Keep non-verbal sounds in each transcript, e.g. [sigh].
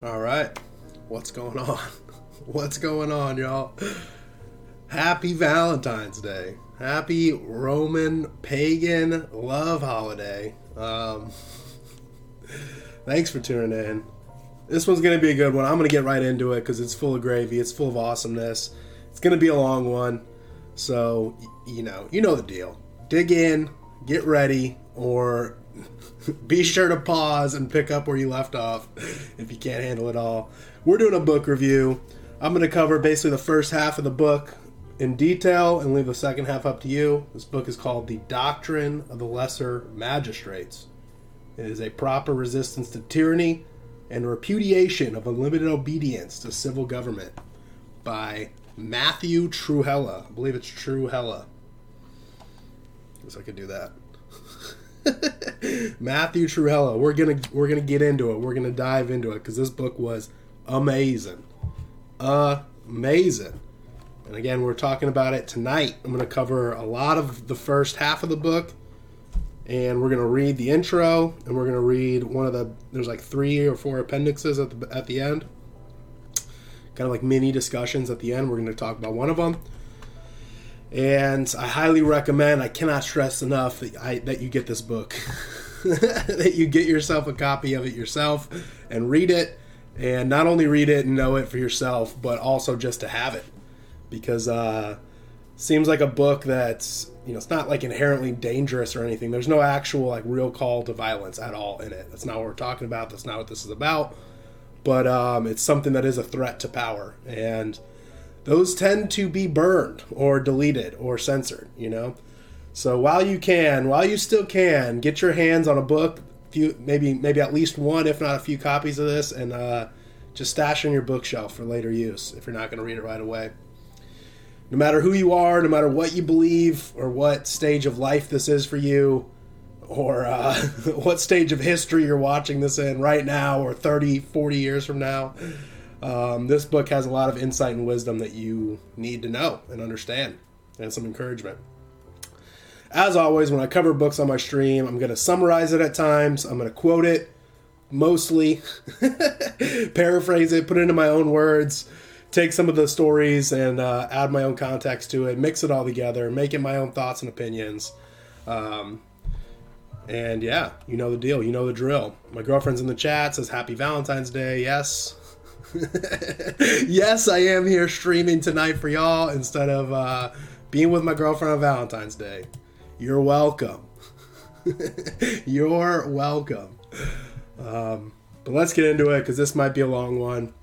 All right. What's going on? [laughs] What's going on, y'all? Happy Valentine's Day. Happy Roman pagan love holiday. Um, [laughs] thanks for tuning in. This one's going to be a good one. I'm going to get right into it because it's full of gravy. It's full of awesomeness. It's going to be a long one. So, you know, you know the deal. Dig in, get ready, or be sure to pause and pick up where you left off if you can't handle it all. We're doing a book review. I'm going to cover basically the first half of the book in detail and leave the second half up to you. This book is called The Doctrine of the Lesser Magistrates. It is a proper resistance to tyranny and repudiation of unlimited obedience to civil government by Matthew Truhella. I believe it's Trewhella. Guess I could do that. [laughs] Matthew Trewhella. We're gonna we're gonna get into it. We're gonna dive into it because this book was amazing, amazing. And again, we're talking about it tonight. I'm gonna cover a lot of the first half of the book, and we're gonna read the intro, and we're gonna read one of the. There's like three or four appendixes at the at the end. Kind of like mini discussions at the end. We're gonna talk about one of them and I highly recommend. I cannot stress enough that I, that you get this book, [laughs] that you get yourself a copy of it yourself and read it, and not only read it and know it for yourself, but also just to have it, because uh, seems like a book that's you know it's not like inherently dangerous or anything. There's no actual like real call to violence at all in it. That's not what we're talking about. That's not what this is about. But um, it's something that is a threat to power and those tend to be burned or deleted or censored, you know? So while you can, while you still can, get your hands on a book, few maybe maybe at least one, if not a few copies of this, and uh, just stash on your bookshelf for later use if you're not going to read it right away. No matter who you are, no matter what you believe or what stage of life this is for you, or uh, [laughs] what stage of history you're watching this in right now or 30, 40 years from now, um, this book has a lot of insight and wisdom that you need to know and understand, and some encouragement. As always, when I cover books on my stream, I'm going to summarize it at times. I'm going to quote it, mostly, [laughs] paraphrase it, put it into my own words, take some of the stories and uh, add my own context to it, mix it all together, make it my own thoughts and opinions. Um, and yeah, you know the deal. You know the drill. My girlfriend's in the chat says Happy Valentine's Day. Yes, [laughs] yes, I am here streaming tonight for y'all instead of uh, being with my girlfriend on Valentine's Day. You're welcome. [laughs] You're welcome. Um, but let's get into it because this might be a long one.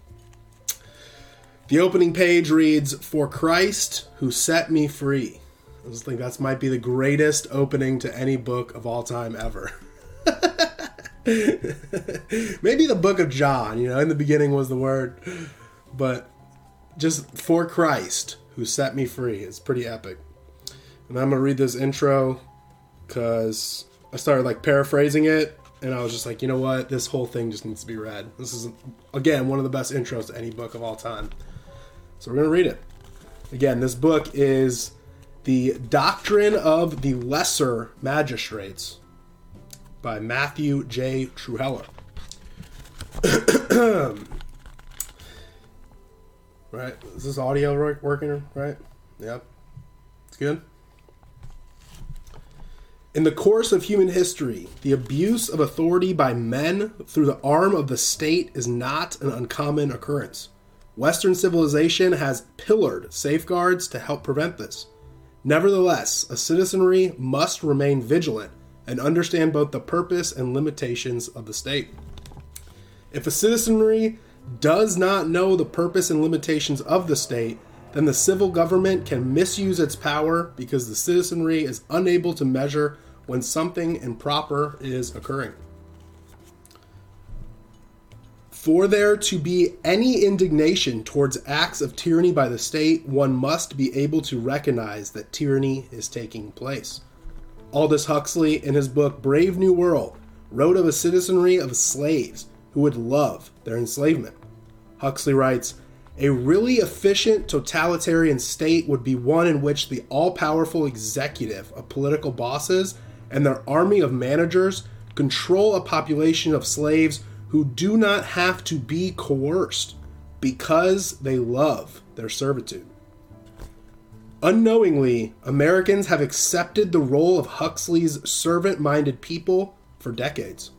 The opening page reads, For Christ who set me free. I just think that might be the greatest opening to any book of all time ever. [laughs] [laughs] Maybe the book of John, you know, in the beginning was the word, but just for Christ who set me free. It's pretty epic. And I'm going to read this intro because I started like paraphrasing it and I was just like, you know what? This whole thing just needs to be read. This is, again, one of the best intros to any book of all time. So we're going to read it. Again, this book is The Doctrine of the Lesser Magistrates by Matthew J. Trewhella. [clears throat] right? Is this audio working? Right? Yep. It's good. In the course of human history, the abuse of authority by men through the arm of the state is not an uncommon occurrence. Western civilization has pillared safeguards to help prevent this. Nevertheless, a citizenry must remain vigilant and understand both the purpose and limitations of the state. If a citizenry does not know the purpose and limitations of the state, then the civil government can misuse its power because the citizenry is unable to measure when something improper is occurring. For there to be any indignation towards acts of tyranny by the state, one must be able to recognize that tyranny is taking place. Aldous Huxley, in his book Brave New World, wrote of a citizenry of slaves who would love their enslavement. Huxley writes, a really efficient totalitarian state would be one in which the all powerful executive of political bosses and their army of managers control a population of slaves who do not have to be coerced because they love their servitude. Unknowingly, Americans have accepted the role of Huxley's servant minded people for decades.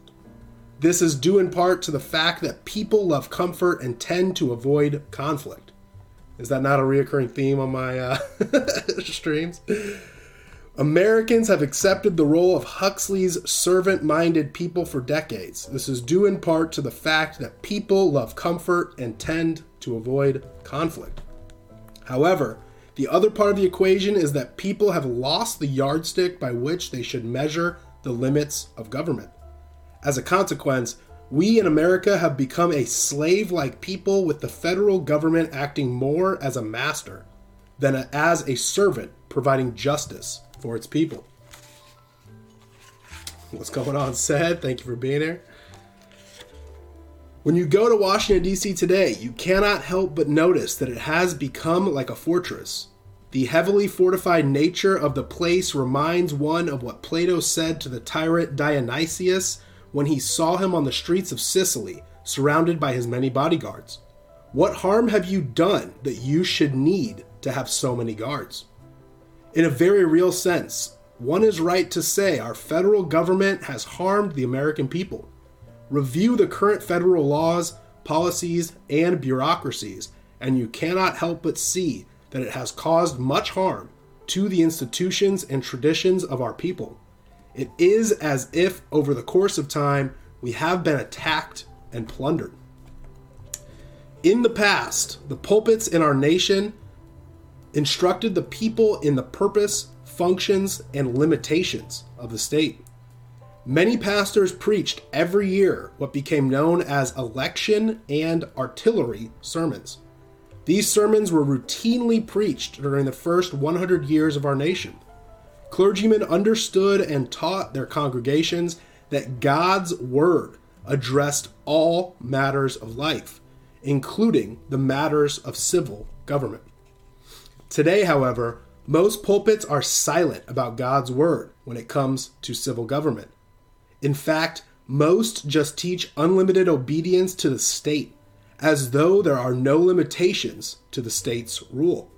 This is due in part to the fact that people love comfort and tend to avoid conflict. Is that not a reoccurring theme on my uh, [laughs] streams? Americans have accepted the role of Huxley's servant minded people for decades. This is due in part to the fact that people love comfort and tend to avoid conflict. However, the other part of the equation is that people have lost the yardstick by which they should measure the limits of government. As a consequence, we in America have become a slave like people with the federal government acting more as a master than as a servant providing justice for its people. What's going on, said? Thank you for being here. When you go to Washington, D.C. today, you cannot help but notice that it has become like a fortress. The heavily fortified nature of the place reminds one of what Plato said to the tyrant Dionysius when he saw him on the streets of Sicily, surrounded by his many bodyguards. What harm have you done that you should need to have so many guards? In a very real sense, one is right to say our federal government has harmed the American people. Review the current federal laws, policies, and bureaucracies, and you cannot help but see that it has caused much harm to the institutions and traditions of our people. It is as if, over the course of time, we have been attacked and plundered. In the past, the pulpits in our nation instructed the people in the purpose, functions, and limitations of the state. Many pastors preached every year what became known as election and artillery sermons. These sermons were routinely preached during the first 100 years of our nation. Clergymen understood and taught their congregations that God's Word addressed all matters of life, including the matters of civil government. Today, however, most pulpits are silent about God's Word when it comes to civil government. In fact, most just teach unlimited obedience to the state, as though there are no limitations to the state's rule.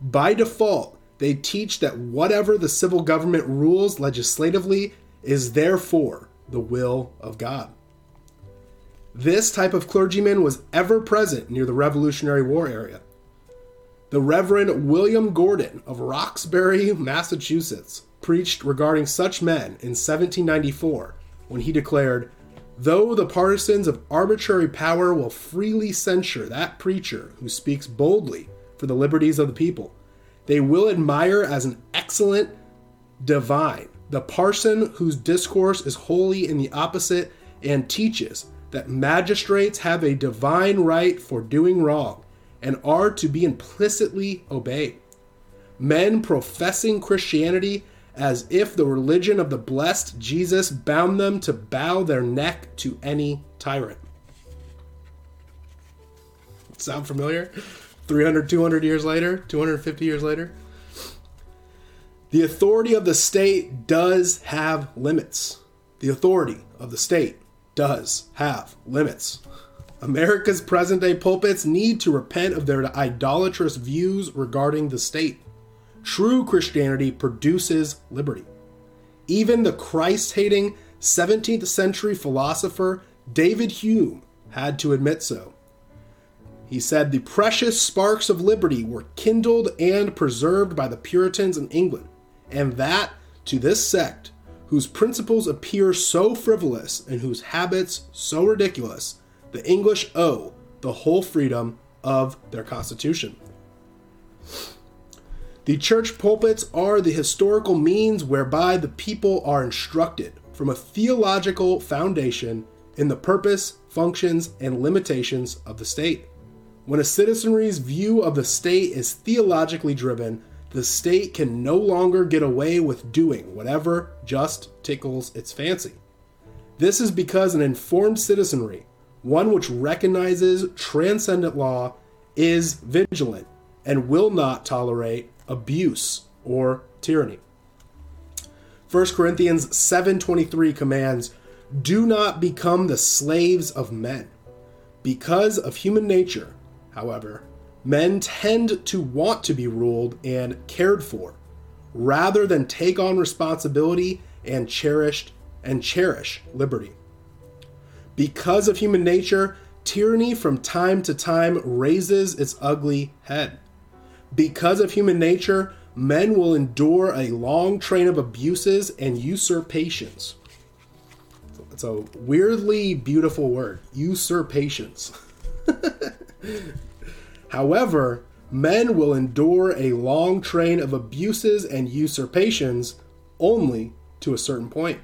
By default, they teach that whatever the civil government rules legislatively is therefore the will of God. This type of clergyman was ever present near the Revolutionary War area. The Reverend William Gordon of Roxbury, Massachusetts, preached regarding such men in 1794 when he declared, Though the partisans of arbitrary power will freely censure that preacher who speaks boldly for the liberties of the people, they will admire as an excellent divine, the parson whose discourse is wholly in the opposite and teaches that magistrates have a divine right for doing wrong and are to be implicitly obeyed. Men professing Christianity as if the religion of the blessed Jesus bound them to bow their neck to any tyrant. Sound familiar? 300, 200 years later, 250 years later. The authority of the state does have limits. The authority of the state does have limits. America's present day pulpits need to repent of their idolatrous views regarding the state. True Christianity produces liberty. Even the Christ hating 17th century philosopher David Hume had to admit so. He said the precious sparks of liberty were kindled and preserved by the Puritans in England, and that to this sect, whose principles appear so frivolous and whose habits so ridiculous, the English owe the whole freedom of their Constitution. The church pulpits are the historical means whereby the people are instructed from a theological foundation in the purpose, functions, and limitations of the state. When a citizenry's view of the state is theologically driven, the state can no longer get away with doing whatever just tickles its fancy. This is because an informed citizenry, one which recognizes transcendent law, is vigilant and will not tolerate abuse or tyranny. 1 Corinthians 7:23 commands, Do not become the slaves of men. Because of human nature, however, men tend to want to be ruled and cared for rather than take on responsibility and cherished and cherish liberty. Because of human nature, tyranny from time to time raises its ugly head. Because of human nature, men will endure a long train of abuses and usurpations. It's a weirdly beautiful word, usurpations. [laughs] However, men will endure a long train of abuses and usurpations only to a certain point.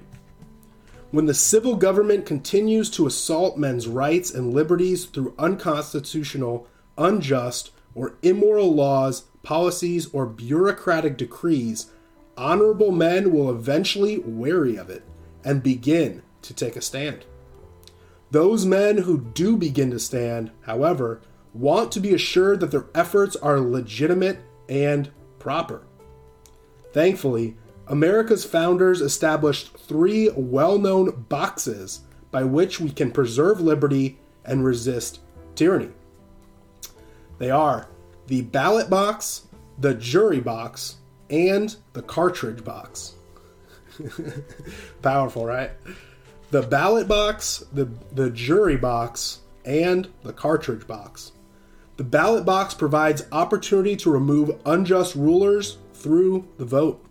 When the civil government continues to assault men's rights and liberties through unconstitutional, unjust, or immoral laws, policies, or bureaucratic decrees, honorable men will eventually weary of it and begin to take a stand. Those men who do begin to stand, however, want to be assured that their efforts are legitimate and proper. Thankfully, America's founders established three well known boxes by which we can preserve liberty and resist tyranny. They are the ballot box, the jury box, and the cartridge box. [laughs] Powerful, right? The ballot box, the, the jury box, and the cartridge box. The ballot box provides opportunity to remove unjust rulers through the vote.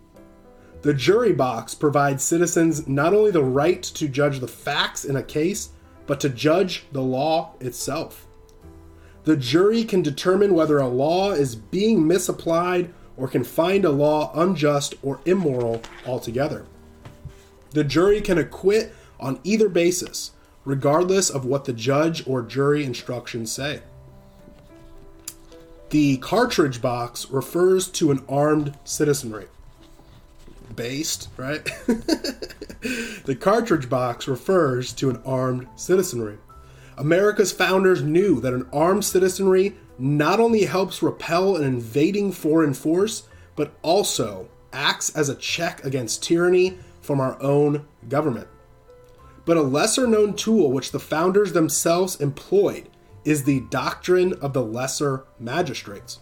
The jury box provides citizens not only the right to judge the facts in a case, but to judge the law itself. The jury can determine whether a law is being misapplied or can find a law unjust or immoral altogether. The jury can acquit on either basis, regardless of what the judge or jury instructions say. The cartridge box refers to an armed citizenry. Based, right? [laughs] the cartridge box refers to an armed citizenry. America's founders knew that an armed citizenry not only helps repel an invading foreign force, but also acts as a check against tyranny from our own government. But a lesser known tool which the founders themselves employed is the doctrine of the lesser magistrates.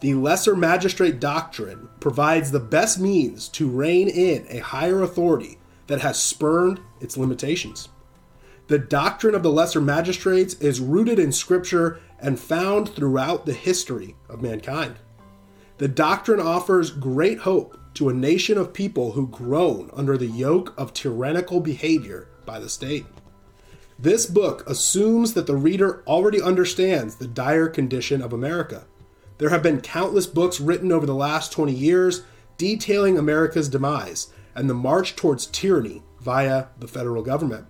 The lesser magistrate doctrine provides the best means to rein in a higher authority that has spurned its limitations. The doctrine of the lesser magistrates is rooted in Scripture and found throughout the history of mankind. The doctrine offers great hope to a nation of people who groan under the yoke of tyrannical behavior by the state. This book assumes that the reader already understands the dire condition of America. There have been countless books written over the last 20 years detailing America's demise and the march towards tyranny via the federal government.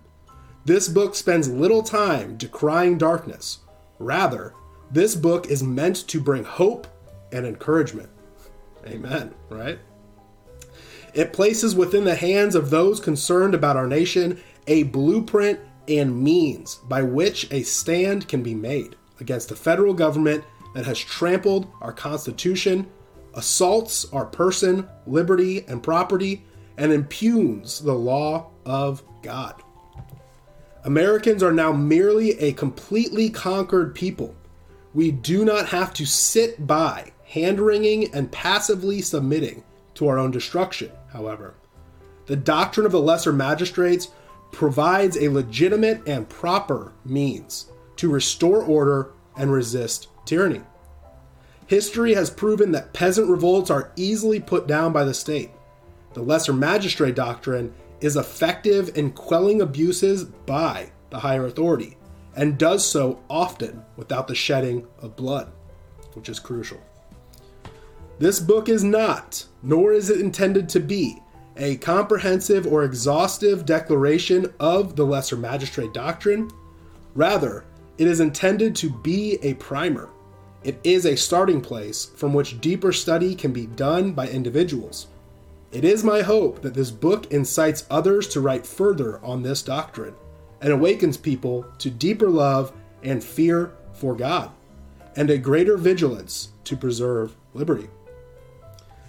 This book spends little time decrying darkness. Rather, this book is meant to bring hope and encouragement. Amen, right? It places within the hands of those concerned about our nation a blueprint and means by which a stand can be made against the federal government that has trampled our Constitution, assaults our person, liberty, and property, and impugns the law of God. Americans are now merely a completely conquered people. We do not have to sit by, hand wringing and passively submitting to our own destruction, however. The doctrine of the lesser magistrates provides a legitimate and proper means to restore order and resist tyranny. History has proven that peasant revolts are easily put down by the state. The lesser magistrate doctrine is effective in quelling abuses by the higher authority and does so often without the shedding of blood, which is crucial. This book is not, nor is it intended to be, a comprehensive or exhaustive declaration of the lesser magistrate doctrine. Rather, it is intended to be a primer. It is a starting place from which deeper study can be done by individuals. It is my hope that this book incites others to write further on this doctrine and awakens people to deeper love and fear for God and a greater vigilance to preserve liberty.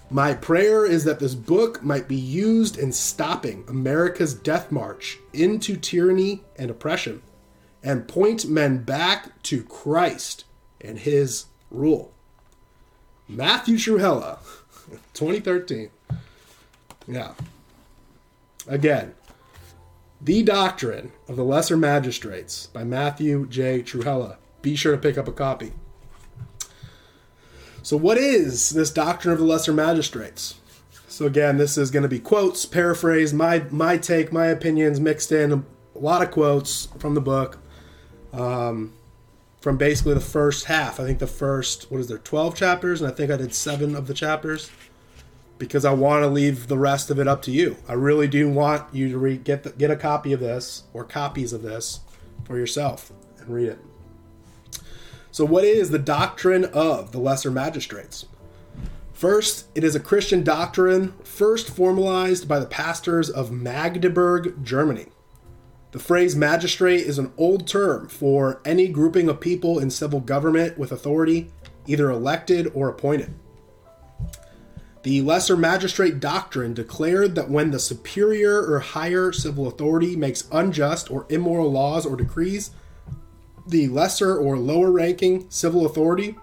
My prayer is that this book might be used in stopping America's death march into tyranny and oppression and point men back to Christ and his rule. Matthew Trewhella, [laughs] 2013. Yeah. Again, The Doctrine of the Lesser Magistrates by Matthew J. Trewhella. Be sure to pick up a copy. So, what is this doctrine of the lesser magistrates? So, again, this is going to be quotes, paraphrase, my my take, my opinions mixed in, a lot of quotes from the book, um, from basically the first half. I think the first what is there, twelve chapters, and I think I did seven of the chapters because I want to leave the rest of it up to you. I really do want you to read, get the, get a copy of this or copies of this for yourself and read it. So, what is the doctrine of the lesser magistrates? First, it is a Christian doctrine first formalized by the pastors of Magdeburg, Germany. The phrase magistrate is an old term for any grouping of people in civil government with authority, either elected or appointed. The lesser magistrate doctrine declared that when the superior or higher civil authority makes unjust or immoral laws or decrees, the lesser or lower ranking civil authority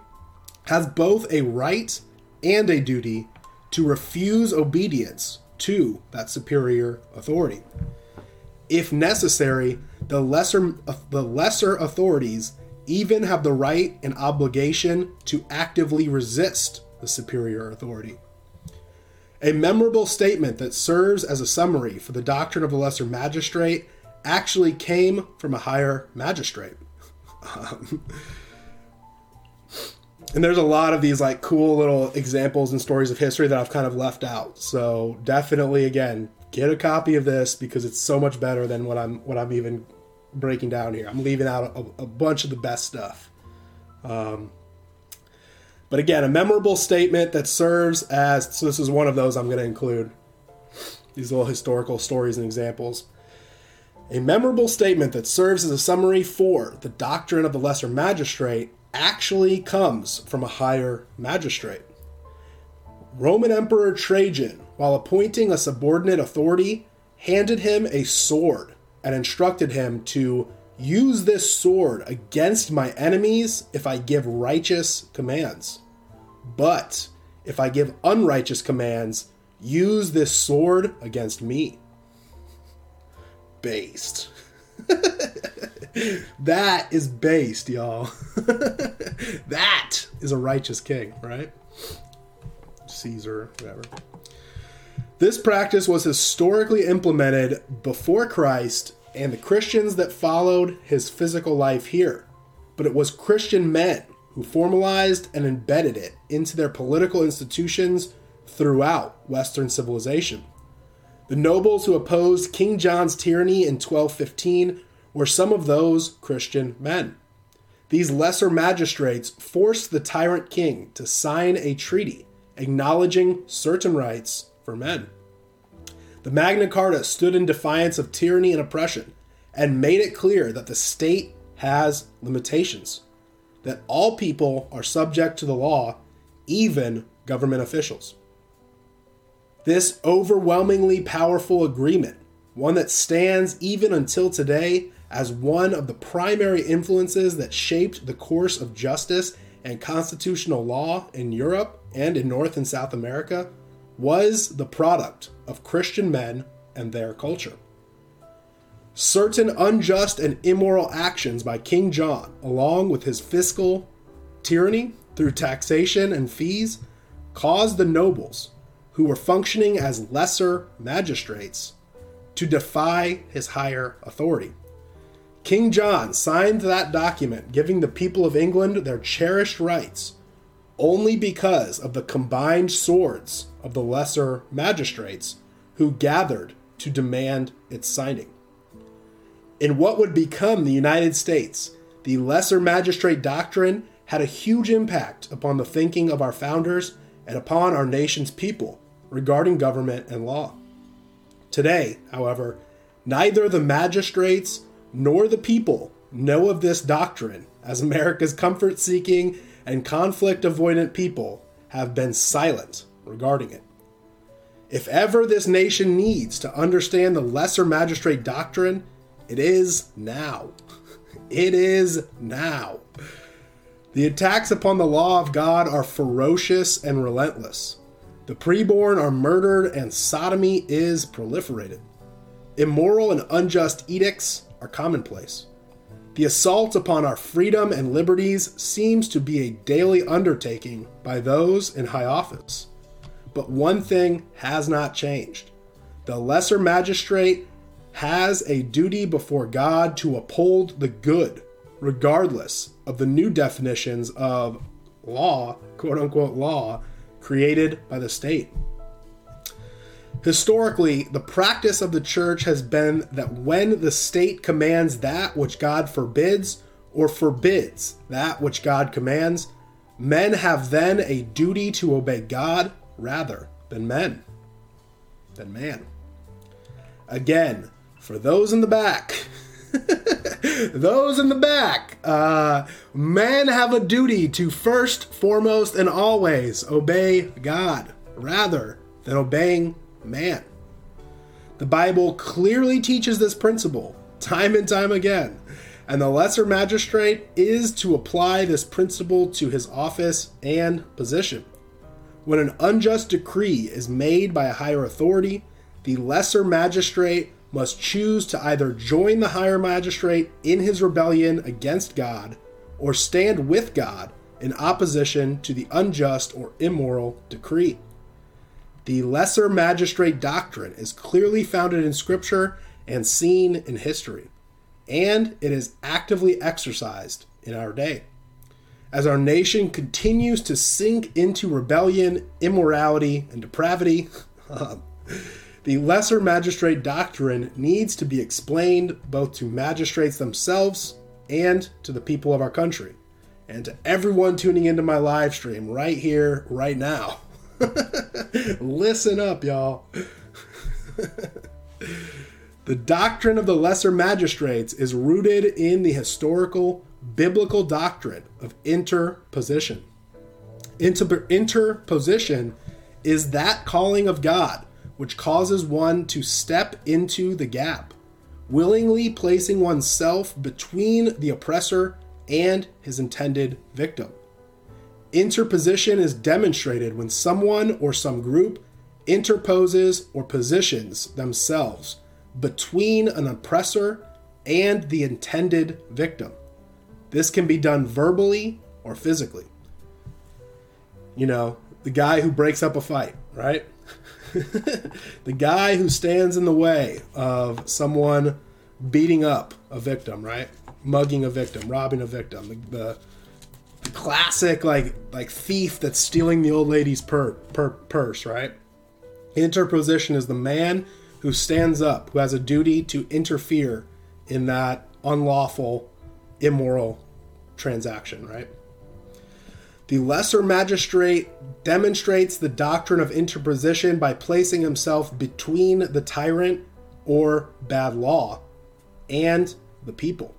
has both a right and a duty to refuse obedience to that superior authority. If necessary, the lesser the lesser authorities even have the right and obligation to actively resist the superior authority. A memorable statement that serves as a summary for the doctrine of the lesser magistrate actually came from a higher magistrate. Um, and there's a lot of these like cool little examples and stories of history that I've kind of left out. So definitely, again, get a copy of this because it's so much better than what I'm what I'm even breaking down here. I'm leaving out a, a bunch of the best stuff. Um, but again, a memorable statement that serves as so this is one of those I'm going to include these little historical stories and examples. A memorable statement that serves as a summary for the doctrine of the lesser magistrate actually comes from a higher magistrate. Roman Emperor Trajan, while appointing a subordinate authority, handed him a sword and instructed him to use this sword against my enemies if I give righteous commands. But if I give unrighteous commands, use this sword against me based. [laughs] that is based, y'all. [laughs] that is a righteous king, right? Caesar, whatever. This practice was historically implemented before Christ and the Christians that followed his physical life here. But it was Christian men who formalized and embedded it into their political institutions throughout Western civilization. The nobles who opposed King John's tyranny in 1215 were some of those Christian men. These lesser magistrates forced the tyrant king to sign a treaty acknowledging certain rights for men. The Magna Carta stood in defiance of tyranny and oppression and made it clear that the state has limitations, that all people are subject to the law, even government officials. This overwhelmingly powerful agreement, one that stands even until today as one of the primary influences that shaped the course of justice and constitutional law in Europe and in North and South America, was the product of Christian men and their culture. Certain unjust and immoral actions by King John, along with his fiscal tyranny through taxation and fees, caused the nobles who were functioning as lesser magistrates to defy his higher authority. King John signed that document giving the people of England their cherished rights only because of the combined swords of the lesser magistrates who gathered to demand its signing. In what would become the United States, the lesser magistrate doctrine had a huge impact upon the thinking of our founders and upon our nation's people regarding government and law. Today, however, neither the magistrates nor the people know of this doctrine, as America's comfort seeking and conflict avoidant people have been silent regarding it. If ever this nation needs to understand the lesser magistrate doctrine, it is now. [laughs] It is now. The attacks upon the law of God are ferocious and relentless. The preborn are murdered and sodomy is proliferated. Immoral and unjust edicts are commonplace. The assault upon our freedom and liberties seems to be a daily undertaking by those in high office. But one thing has not changed the lesser magistrate has a duty before God to uphold the good, regardless of the new definitions of law, quote unquote law, created by the state. Historically, the practice of the church has been that when the state commands that which God forbids, or forbids that which God commands, men have then a duty to obey God rather than men, than man. Again, for those in the back, [laughs] those in the back, uh, men have a duty to first, foremost, and always obey God rather than obeying man. The Bible clearly teaches this principle time and time again, and the lesser magistrate is to apply this principle to his office and position. When an unjust decree is made by a higher authority, the lesser magistrate must choose to either join the higher magistrate in his rebellion against God or stand with God in opposition to the unjust or immoral decree. The lesser magistrate doctrine is clearly founded in Scripture and seen in history, and it is actively exercised in our day. As our nation continues to sink into rebellion, immorality, and depravity, [laughs] the lesser magistrate doctrine needs to be explained both to magistrates themselves and to the people of our country, and to everyone tuning into my live stream right here, right now. [laughs] [laughs] Listen up, y'all. the doctrine of the lesser magistrates is rooted in the historical biblical doctrine of interposition. Inter- interposition is that calling of God which causes one to step into the gap, willingly placing oneself between the oppressor and his intended victim. Interposition is demonstrated when someone or some group interposes or positions themselves between an oppressor and the intended victim. This can be done verbally or physically. You know, the guy who breaks up a fight, right? [laughs] the guy who stands in the way of someone beating up a victim, right? Mugging a victim, robbing a victim. The, the classic like like thief that's stealing the old lady's per, per, purse, right? Interposition is the man who stands up, who has a duty to interfere in that unlawful, immoral transaction, right? The lesser magistrate demonstrates the doctrine of interposition by placing himself between the tyrant or bad law and the people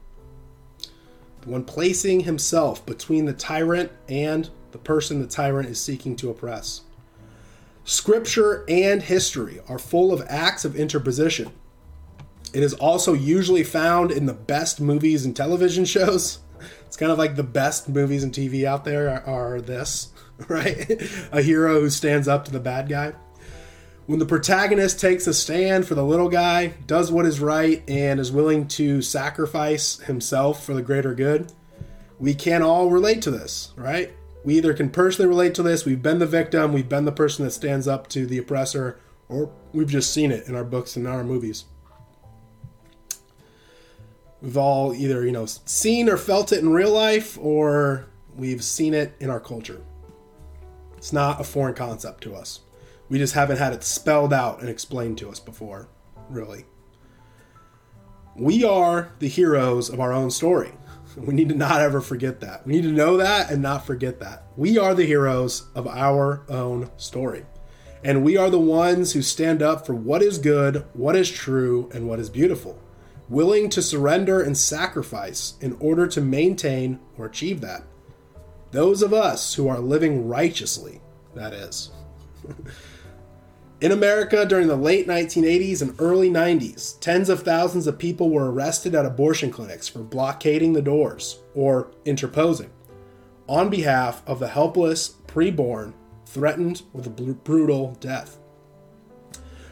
when placing himself between the tyrant and the person the tyrant is seeking to oppress. Scripture and history are full of acts of interposition. It is also usually found in the best movies and television [laughs] shows. It's kind of like the best movies and TV out there are, this, [laughs] right? a hero who stands up to the bad guy. When the protagonist takes a stand for the little guy, does what is right, and is willing to sacrifice himself for the greater good, we can all relate to this, right? We either can personally relate to this, we've been the victim, we've been the person that stands up to the oppressor, or we've just seen it in our books and in our movies. We've all either, you know, seen or felt it in real life, or we've seen it in our culture. It's not a foreign concept to us. We just haven't had it spelled out and explained to us before, really. We are the heroes of our own story. [laughs] We need to not ever forget that. We need to know that and not forget that. We are the heroes of our own story. And we are the ones who stand up for what is good, what is true, and what is beautiful, willing to surrender and sacrifice in order to maintain or achieve that. Those of us who are living righteously, that is. [laughs] In America during the late 1980s and early 90s, tens of thousands of people were arrested at abortion clinics for blockading the doors or interposing on behalf of the helpless preborn threatened with a brutal death.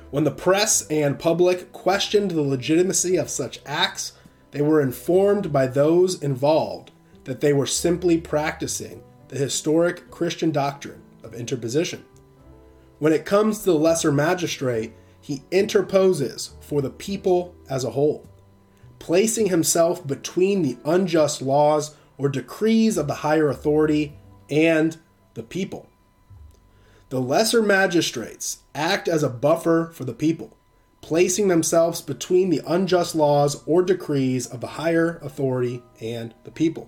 When the press and public questioned the legitimacy of such acts, they were informed by those involved that they were simply practicing the historic Christian doctrine of interposition. When it comes to the lesser magistrate, he interposes for the people as a whole, placing himself between the unjust laws or decrees of the higher authority and the people. The lesser magistrates act as a buffer for the people, placing themselves between the unjust laws or decrees of the higher authority and the people.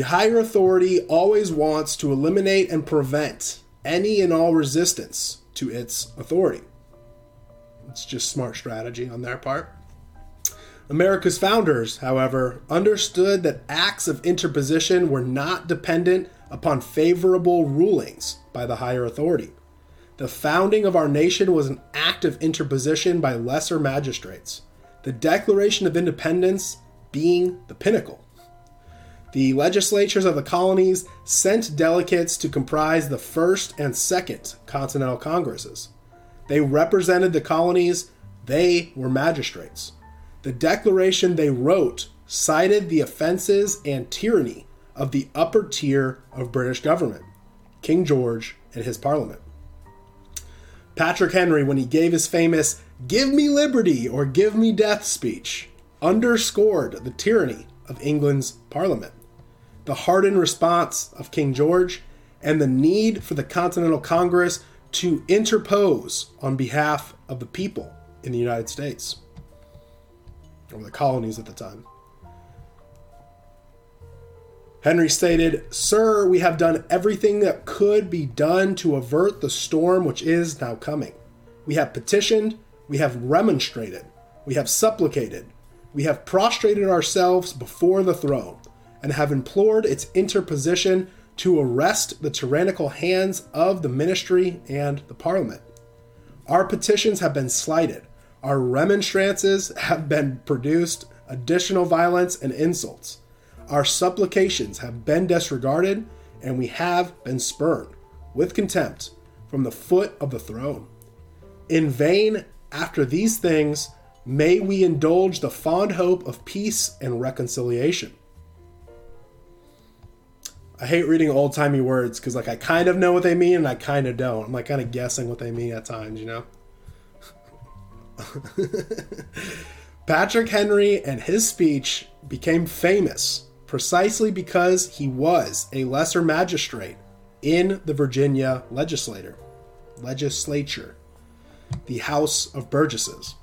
The higher authority always wants to eliminate and prevent any and all resistance to its authority. It's just smart strategy on their part. America's founders, however, understood that acts of interposition were not dependent upon favorable rulings by the higher authority. The founding of our nation was an act of interposition by lesser magistrates, the Declaration of Independence being the pinnacle. The legislatures of the colonies sent delegates to comprise the first and second Continental Congresses. They represented the colonies, they were magistrates. The declaration they wrote cited the offenses and tyranny of the upper tier of British government, King George and his parliament. Patrick Henry, when he gave his famous Give me liberty or give me death speech, underscored the tyranny of England's parliament the hardened response of King George, and the need for the Continental Congress to interpose on behalf of the people in the United States, or the colonies at the time. Henry stated, Sir, we have done everything that could be done to avert the storm which is now coming. We have petitioned, we have remonstrated, we have supplicated, we have prostrated ourselves before the throne and have implored its interposition to arrest the tyrannical hands of the ministry and the parliament. Our petitions have been slighted. Our remonstrances have been produced additional violence and insults. Our supplications have been disregarded, and we have been spurned with contempt from the foot of the throne. In vain, after these things, may we indulge the fond hope of peace and reconciliation. I hate reading old timey words because like I kind of know what they mean and I kind of don't. I'm like kind of guessing what they mean at times, you know. [laughs] Patrick Henry and his speech became famous precisely because he was a lesser magistrate in the Virginia legislature, legislature, the House of Burgesses.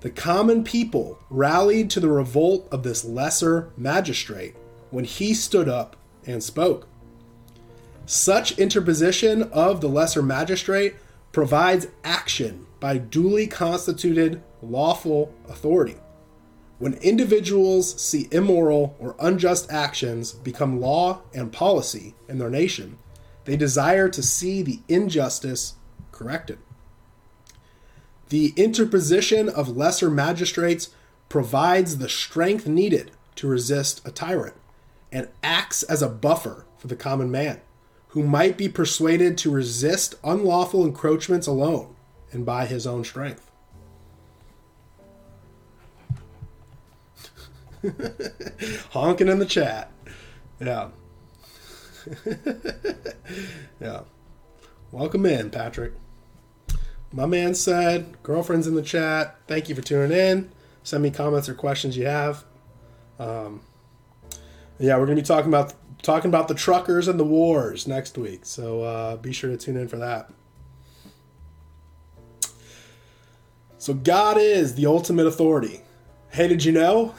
The common people rallied to the revolt of this lesser magistrate when he stood up and spoke. Such interposition of the lesser magistrate provides action by duly constituted lawful authority. When individuals see immoral or unjust actions become law and policy in their nation, they desire to see the injustice corrected. The interposition of lesser magistrates provides the strength needed to resist a tyrant and acts as a buffer for the common man, who might be persuaded to resist unlawful encroachments alone and by his own strength. [laughs] Honking in the chat. Yeah. [laughs] yeah. Welcome in, Patrick. My man said, girlfriend's in the chat. Thank you for tuning in. Send me comments or questions you have. Um, yeah, we're gonna be talking about talking about the truckers and the wars next week. So uh, be sure to tune in for that. So God is the ultimate authority. Hey, did you know?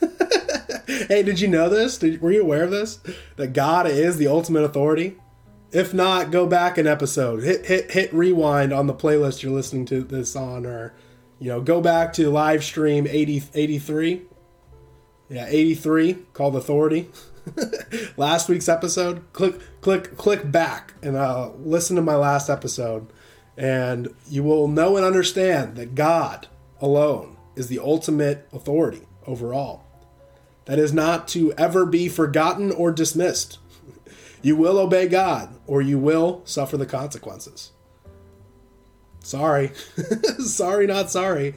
[laughs] hey, did you know this? Did, were you aware of this? That God is the ultimate authority. If not, go back an episode. Hit hit hit rewind on the playlist you're listening to this on, or you know, go back to live stream 80, 83 yeah, 83 called Authority. [laughs] last week's episode, click click click back and uh, listen to my last episode, and you will know and understand that God alone is the ultimate authority overall. That is not to ever be forgotten or dismissed. [laughs] You will obey God, or you will suffer the consequences. Sorry. [laughs] sorry, not sorry.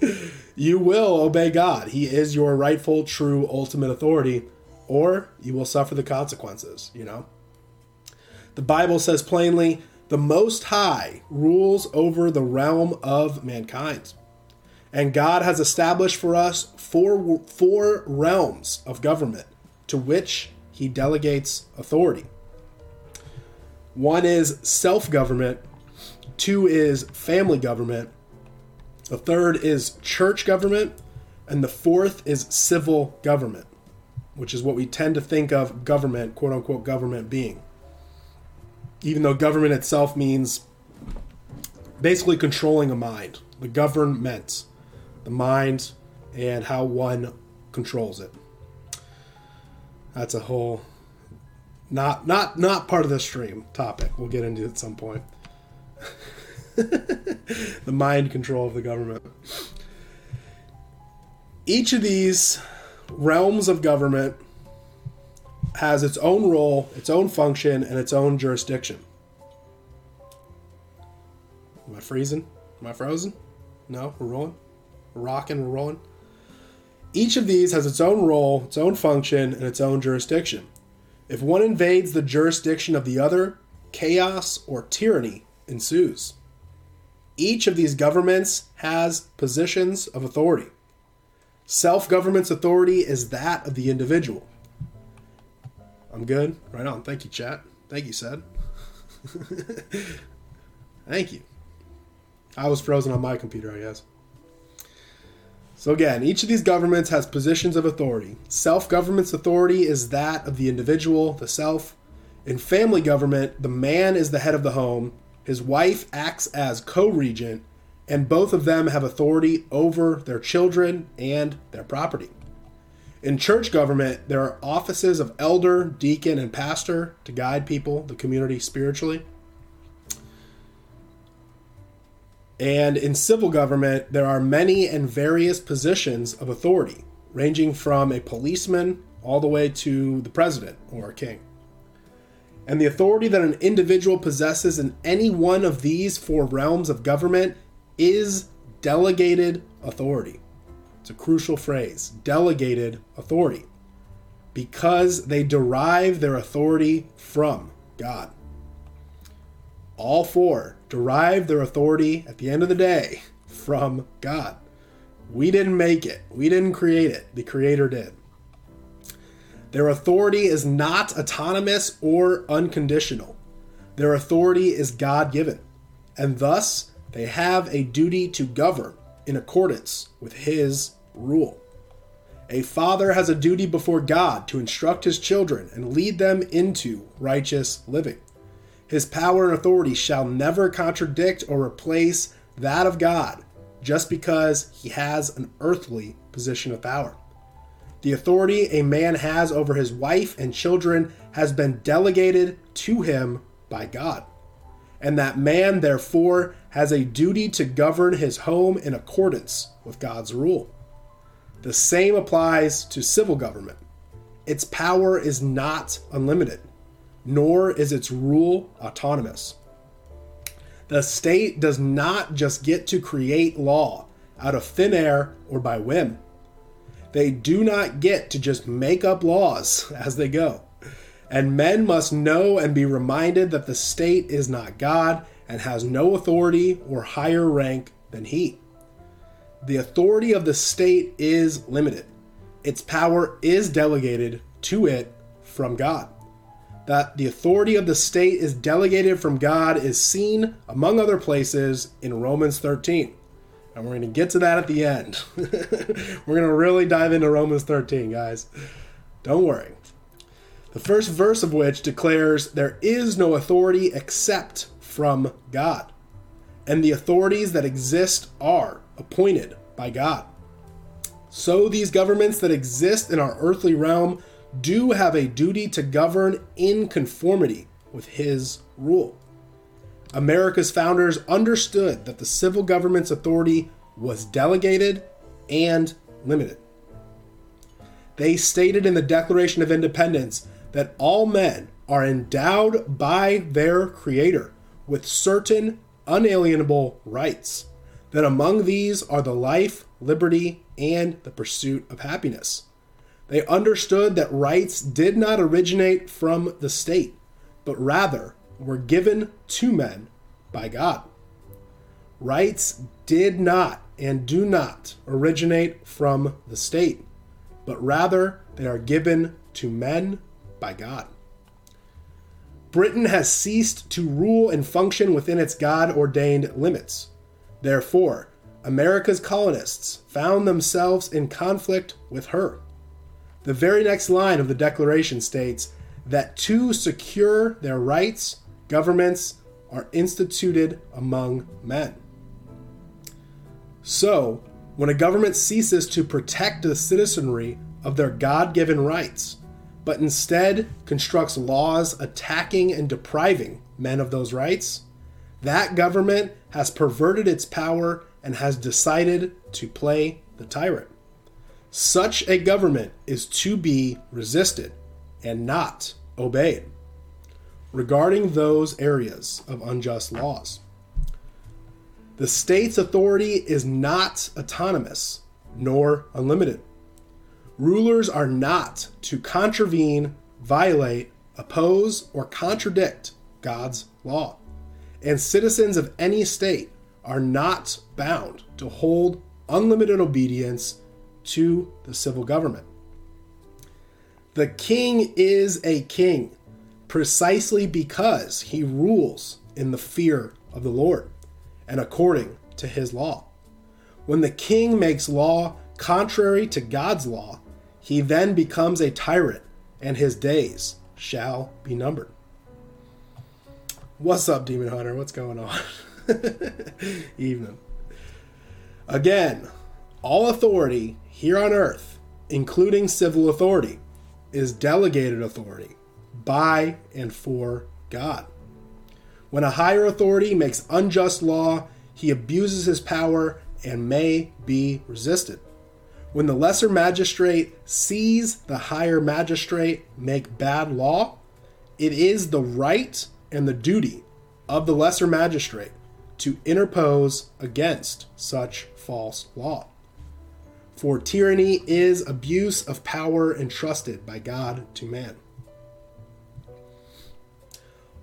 You will obey God. He is your rightful, true, ultimate authority, or you will suffer the consequences, you know? The Bible says plainly the Most High rules over the realm of mankind. And God has established for us four, four realms of government to which he delegates authority. One is self government, two is family government, the third is church government, and the fourth is civil government, which is what we tend to think of government, quote unquote, government being. Even though government itself means basically controlling a mind, the government, the mind, and how one controls it. That's a whole not not not part of the stream topic. We'll get into at some point. [laughs] the mind control of the government. Each of these realms of government has its own role, its own function, and its own jurisdiction. Am I freezing? Am I frozen? No, we're rolling. We're rocking, we're rolling. Each of these has its own role, its own function, and its own jurisdiction. If one invades the jurisdiction of the other, chaos or tyranny ensues. Each of these governments has positions of authority. Self government's authority is that of the individual. I'm good? Right on. Thank you, chat. Thank you, said. [laughs] Thank you. I was frozen on my computer, I guess. So, again, each of these governments has positions of authority. Self government's authority is that of the individual, the self. In family government, the man is the head of the home, his wife acts as co regent, and both of them have authority over their children and their property. In church government, there are offices of elder, deacon, and pastor to guide people, the community spiritually. And in civil government, there are many and various positions of authority, ranging from a policeman all the way to the president or a king. And the authority that an individual possesses in any one of these four realms of government is delegated authority. It's a crucial phrase delegated authority because they derive their authority from God. All four derive their authority at the end of the day from God. We didn't make it, we didn't create it, the Creator did. Their authority is not autonomous or unconditional. Their authority is God given, and thus they have a duty to govern in accordance with His rule. A father has a duty before God to instruct his children and lead them into righteous living. His power and authority shall never contradict or replace that of God just because he has an earthly position of power. The authority a man has over his wife and children has been delegated to him by God. And that man, therefore, has a duty to govern his home in accordance with God's rule. The same applies to civil government. Its power is not unlimited nor is its rule autonomous. The state does not just get to create law out of thin air or by whim. They do not get to just make up laws [laughs] as they go. And men must know and be reminded that the state is not God and has no authority or higher rank than he. The authority of the state is limited, its power is delegated to it from God that the authority of the state is delegated from God is seen, among other places, in Romans 13. And we're going to get to that at the end. [laughs] we're going to really dive into Romans 13, guys. Don't worry. The first verse of which declares there is no authority except from God. And the authorities that exist are appointed by God. So these governments that exist in our earthly realm do have a duty to govern in conformity with his rule. America's founders understood that the civil government's authority was delegated and limited. They stated in the Declaration of Independence that all men are endowed by their Creator with certain unalienable rights, that among these are the life, liberty, and the pursuit of happiness. They understood that rights did not originate from the state, but rather were given to men by God. Rights did not and do not originate from the state, but rather they are given to men by God. Britain has ceased to rule and function within its God ordained limits. Therefore, America's colonists found themselves in conflict with her. The very next line of the Declaration states that to secure their rights, governments are instituted among men. So, when a government ceases to protect the citizenry of their God given rights, but instead constructs laws attacking and depriving men of those rights, that government has perverted its power and has decided to play the tyrant. Such a government is to be resisted and not obeyed regarding those areas of unjust laws. The state's authority is not autonomous nor unlimited. Rulers are not to contravene, violate, oppose, or contradict God's law. And citizens of any state are not bound to hold unlimited obedience to the civil government. The king is a king precisely because he rules in the fear of the Lord and according to his law. When the king makes law contrary to God's law, he then becomes a tyrant, and his days shall be numbered. What's up, Demon Hunter? What's going on? [laughs] Evening. Again, all authority here on earth, including civil authority, is delegated authority by and for God. When a higher authority makes unjust law, he abuses his power and may be resisted. When the lesser magistrate sees the higher magistrate make bad law, it is the right and the duty of the lesser magistrate to interpose against such false law. For tyranny is abuse of power entrusted by God to man.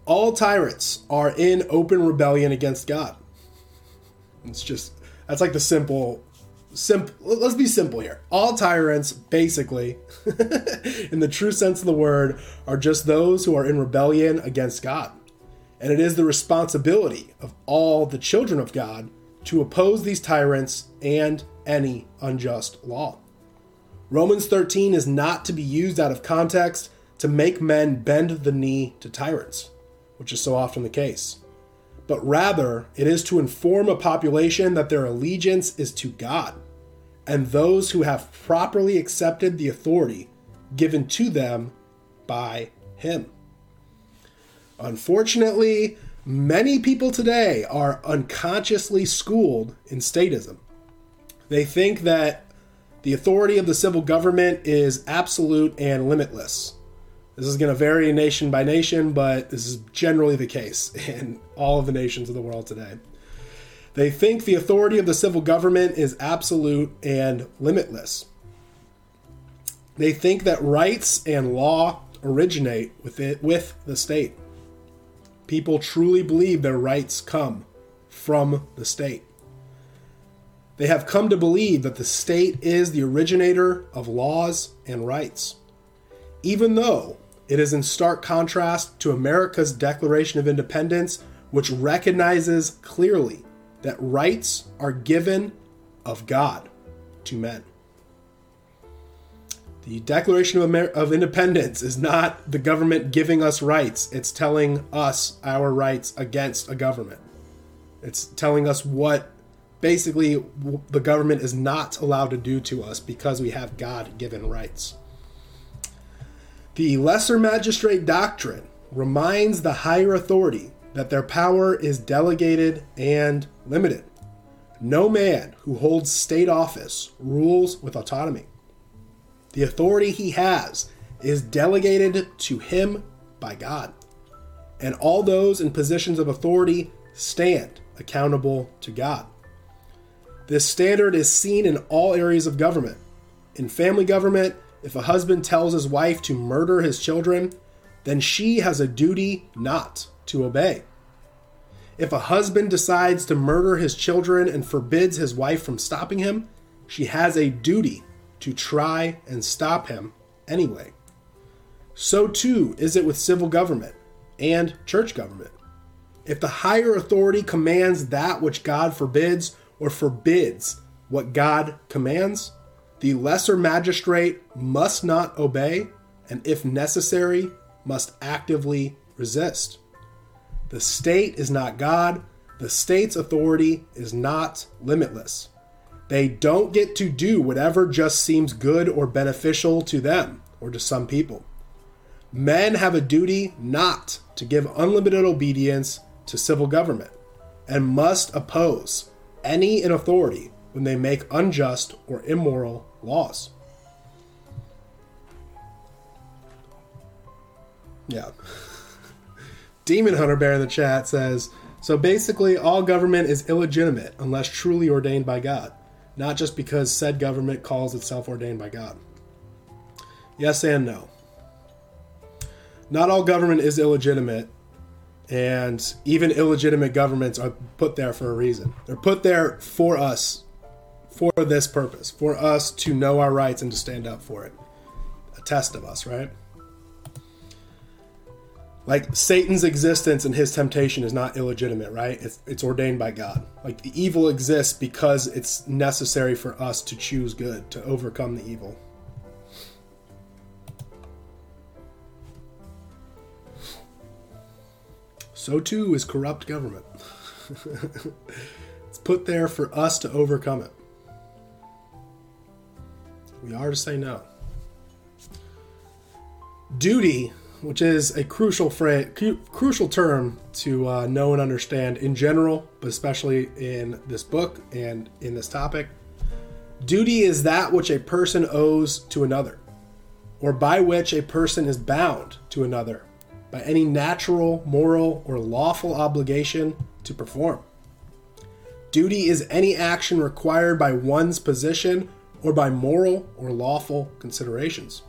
All tyrants are in open rebellion against God. It's just that's like the simple simple let's be simple here. All tyrants basically [laughs] in the true sense of the word are just those who are in rebellion against God. And it is the responsibility of all the children of God to oppose these tyrants and any unjust law. Romans 13 is not to be used out of context to make men bend the knee to tyrants which is so often the case, but rather it is to inform a population that their allegiance is to God and those who have properly accepted the authority given to them by Him. Unfortunately, many people today are unconsciously schooled in statism. They think that the authority of the civil government is absolute and limitless this is going to vary nation by nation, but this is generally the case [laughs] in all of the nations of the world today. They think the authority of the civil government is absolute and limitless. They think that rights and law originate with it with the state. People truly believe their rights come from the state. They have come to believe that the state is the originator of laws and rights. Even though it is in stark contrast to America's Declaration of Independence, which recognizes clearly that rights are given of God to men. The Declaration of, Amer- of, Independence is not the government giving us rights, it's telling us our rights against a government. It's telling us what basically the government is not allowed to do to us because we have God given rights. The lesser magistrate doctrine reminds the higher authority that their power is delegated and limited. No man who holds state office rules with autonomy. The authority he has is delegated to him by God. And all those in positions of authority stand accountable to God. This standard is seen in all areas of government. In family government, if a husband tells his wife to murder his children, then she has a duty not to obey. If a husband decides to murder his children and forbids his wife from stopping him, she has a duty to try and stop him anyway. So too is it with civil government and church government. If the higher authority commands that which God forbids or forbids what God commands, the lesser magistrate must not obey and, if necessary, must actively resist. The state is not God, the state's authority is not limitless. They don't get to do whatever just seems good or beneficial to them or to some people. Men have a duty not to give unlimited obedience to civil government and must oppose any in authority when they make unjust or immoral laws. Yeah. [laughs] Demon Hunter Bear in the chat says So basically, all government is illegitimate unless truly ordained by God, not just because said government calls itself ordained by God. Yes and no not all government is illegitimate, and even illegitimate governments are put there for a reason. They're put there for us, for this purpose, for us to know our rights and to stand up for it. A test of us, right? Like Satan's existence and his temptation is not illegitimate, right? It's, it's ordained by God. Like the evil exists because it's necessary for us to choose good, to overcome the evil. so too is corrupt government. [laughs] it's put there for us to overcome it. We are to say no. Duty, which is a crucial phrase, crucial term to uh, know and understand in general, but especially in this book and in this topic. Duty is that which a person owes to another, or by which a person is bound to another by any natural, moral, or lawful obligation to perform. Duty is any action required by one's position or by moral or lawful considerations.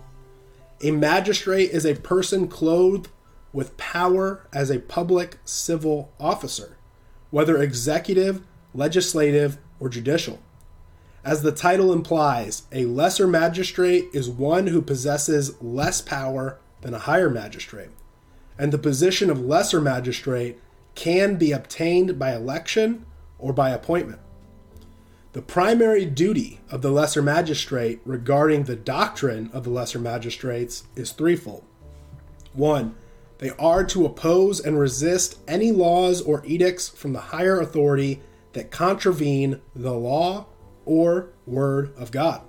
A magistrate is a person clothed with power as a public civil officer, whether executive, legislative, or judicial. As the title implies, a lesser magistrate is one who possesses less power than a higher magistrate and the position of lesser magistrate can be obtained by election or by appointment. The primary duty of the lesser magistrate regarding the doctrine of the lesser magistrates is threefold. One, they are to oppose and resist any laws or edicts from the higher authority that contravene the law or word of God.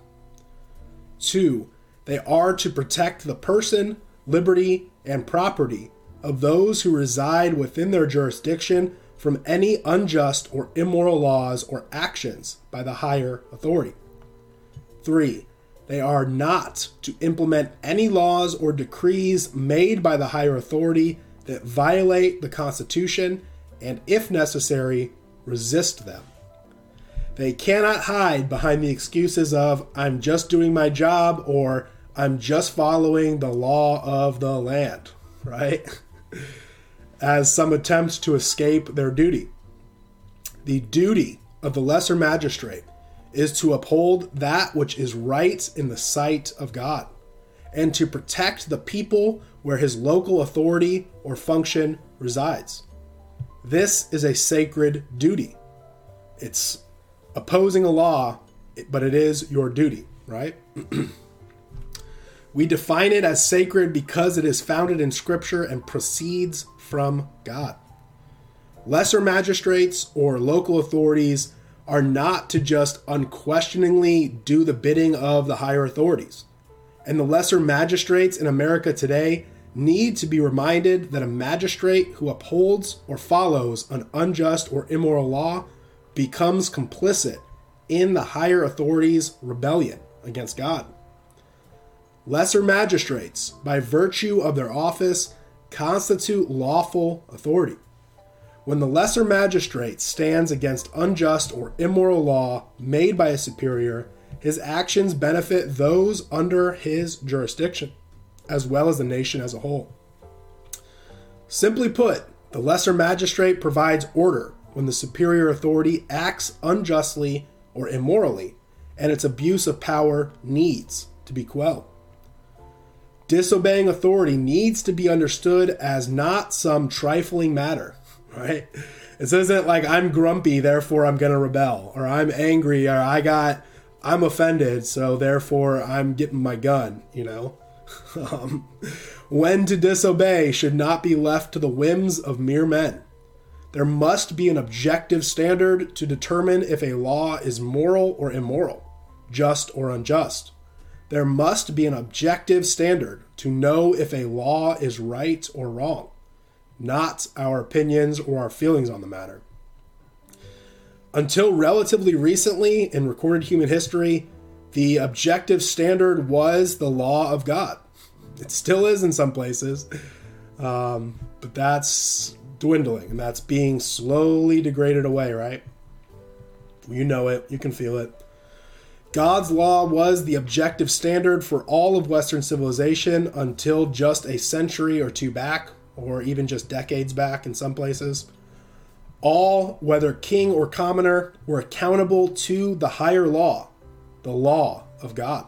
Two, they are to protect the person, liberty, and property of those who reside within their jurisdiction from any unjust or immoral laws or actions by the higher authority. 3. They are not to implement any laws or decrees made by the higher authority that violate the Constitution and, if necessary, resist them. They cannot hide behind the excuses of, I'm just doing my job or I'm just following the law of the land, [laughs] right? As some attempt to escape their duty. The duty of the lesser magistrate is to uphold that which is right in the sight of God and to protect the people where his local authority or function resides. This is a sacred duty. It's opposing a law, but it is your duty, right? [clears throat] We define it as sacred because it is founded in Scripture and proceeds from God. Lesser magistrates or local authorities are not to just unquestioningly do the bidding of the higher authorities. And the lesser magistrates in America today need to be reminded that a magistrate who upholds or follows an unjust or immoral law becomes complicit in the higher authorities' rebellion against God. Lesser magistrates, by virtue of their office, constitute lawful authority. When the lesser magistrate stands against unjust or immoral law made by a superior, his actions benefit those under his jurisdiction, as well as the nation as a whole. Simply put, the lesser magistrate provides order when the superior authority acts unjustly or immorally, and its abuse of power needs to be quelled. Disobeying authority needs to be understood as not some trifling matter, [laughs] right? This isn't like I'm grumpy, therefore I'm going to rebel, or I'm angry, or I got, I'm offended, so therefore I'm getting my gun, you know? [laughs] um, when to disobey should not be left to the whims of mere men. There must be an objective standard to determine if a law is moral or immoral, just or unjust. There must be an objective standard to know if a law is right or wrong, not our opinions or our feelings on the matter. Until relatively recently in recorded human history, the objective standard was the law of God. It still is in some places, um, but that's dwindling and that's being slowly degraded away, right? You know it, you can feel it. God's law was the objective standard for all of Western civilization until just a century or two back, or even just decades back in some places. All, whether king or commoner, were accountable to the higher law, the law of God.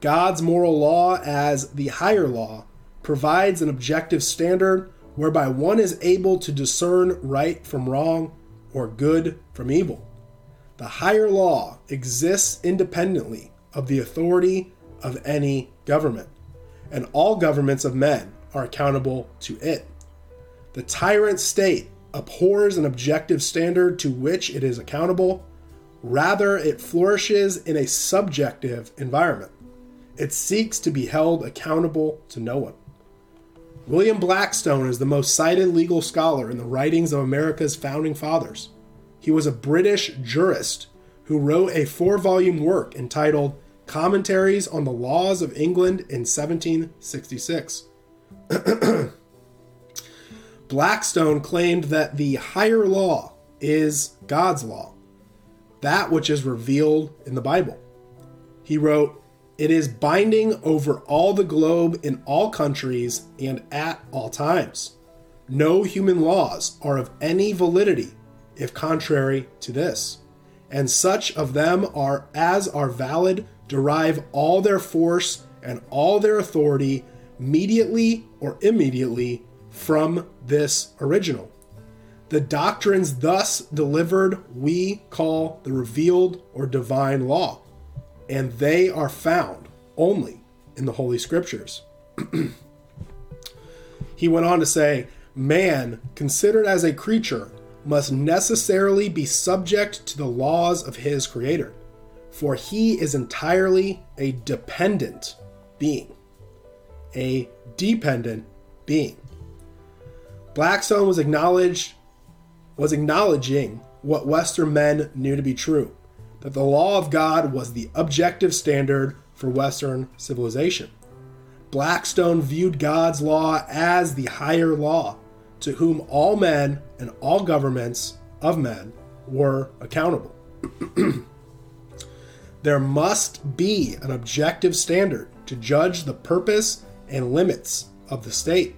God's moral law, as the higher law, provides an objective standard whereby one is able to discern right from wrong or good from evil. The higher law exists independently of the authority of any government, and all governments of men are accountable to it. The tyrant state abhors an objective standard to which it is accountable. Rather, it flourishes in a subjective environment. It seeks to be held accountable to no one. William Blackstone is the most cited legal scholar in the writings of America's founding fathers. He was a British jurist who wrote a four volume work entitled Commentaries on the Laws of England in 1766. [clears throat] Blackstone claimed that the higher law is God's law, that which is revealed in the Bible. He wrote, It is binding over all the globe in all countries and at all times. No human laws are of any validity if contrary to this. And such of them are as are valid derive all their force and all their authority mediately or immediately from this original. The doctrines thus delivered we call the revealed or divine law, and they are found only in the Holy Scriptures. [clears throat] he went on to say, Man, considered as a creature, must necessarily be subject to the laws of his creator, for he is entirely a dependent being. A dependent being. Blackstone was acknowledged was acknowledging what Western men knew to be true, that the law of God was the objective standard for Western civilization. Blackstone viewed God's law as the higher law, to whom all men and all governments of men were accountable. [clears throat] there must be an objective standard to judge the purpose and limits of the state.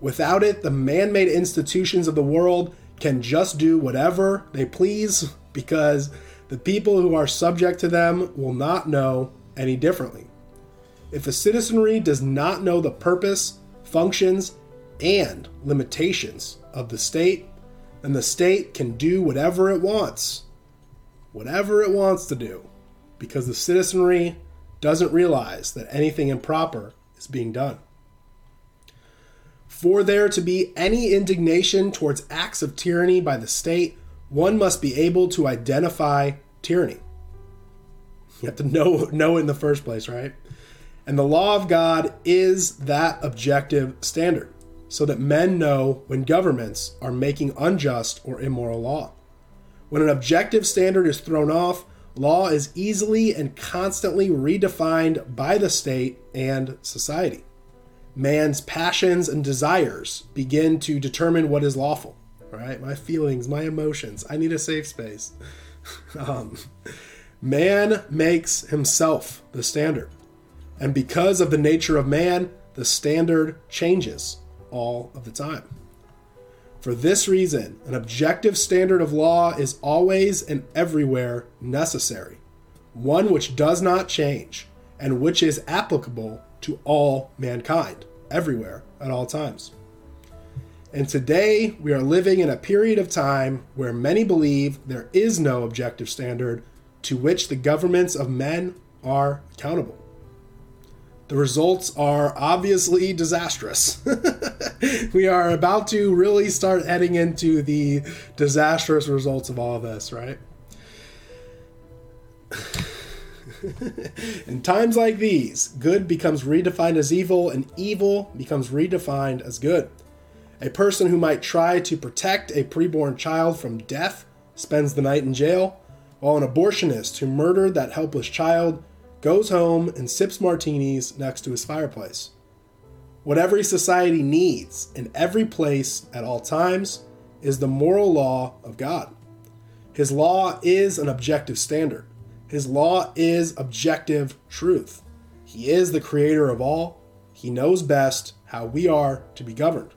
Without it, the man made institutions of the world can just do whatever they please [laughs] because the people who are subject to them will not know any differently. If a citizenry does not know the purpose, functions, and limitations of the state, and the state can do whatever it wants, whatever it wants to do, because the citizenry doesn't realize that anything improper is being done. For there to be any indignation towards acts of tyranny by the state, one must be able to identify tyranny. You have to know know in the first place, right? And the law of God is that objective standard, so that men know when governments are making unjust or immoral law. When an objective standard is thrown off, law is easily and constantly redefined by the state and society. Man's passions and desires begin to determine what is lawful. Right? My feelings, my emotions. I need a safe space. [laughs] um, man makes himself the standard. And because of the nature of man, the standard changes all of the time. For this reason, an objective standard of law is always and everywhere necessary, one which does not change, and which is applicable to all mankind, everywhere, at all times. And today, we are living in a period of time where many believe there is no objective standard to which the governments of men are accountable. The results are obviously disastrous. [laughs] we are about to really start heading into the disastrous results of all of this, right? [laughs] In times like these, good becomes redefined as evil, and evil becomes redefined as good. A person who might try to protect a preborn child from death spends the night in jail, while an abortionist who murdered that helpless child goes home and sips martinis next to his fireplace. What every society needs in every place at all times is the moral law of God. His law is an objective standard. His law is objective truth. He is the creator of all. He knows best how we are to be governed.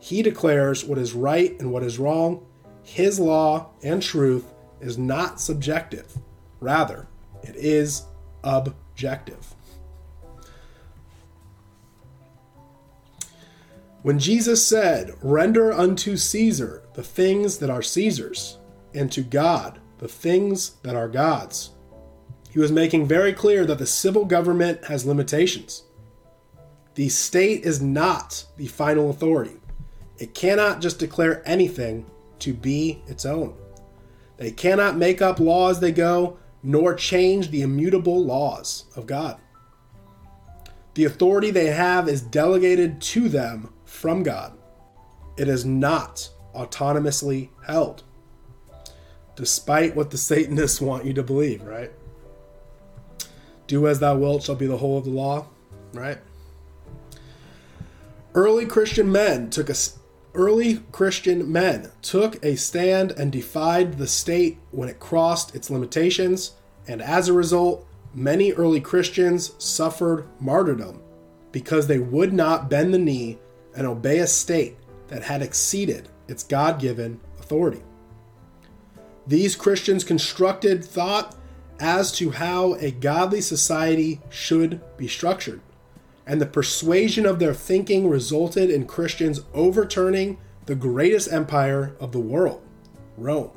He declares what is right and what is wrong. His law and truth is not subjective. Rather, it is objective. When Jesus said, Render unto Caesar the things that are Caesar's, and to God the things that are God's, he was making very clear that the civil government has limitations. The state is not the final authority. It cannot just declare anything to be its own. They cannot make up law as they go, nor change the immutable laws of God. The authority they have is delegated to them from God. It is not autonomously held, despite what the Satanists [laughs] want you to believe, right? Do as thou wilt shall be the whole of the law, right? Early Christian men took a early Christian men took a stand and defied the state when it crossed its limitations, and as a result, many early Christians suffered martyrdom because they would not bend the knee and obey a state that had exceeded its God given authority. These Christians constructed thought as to how a godly society should be structured and the persuasion of their thinking resulted in Christians overturning the greatest empire of the world, Rome.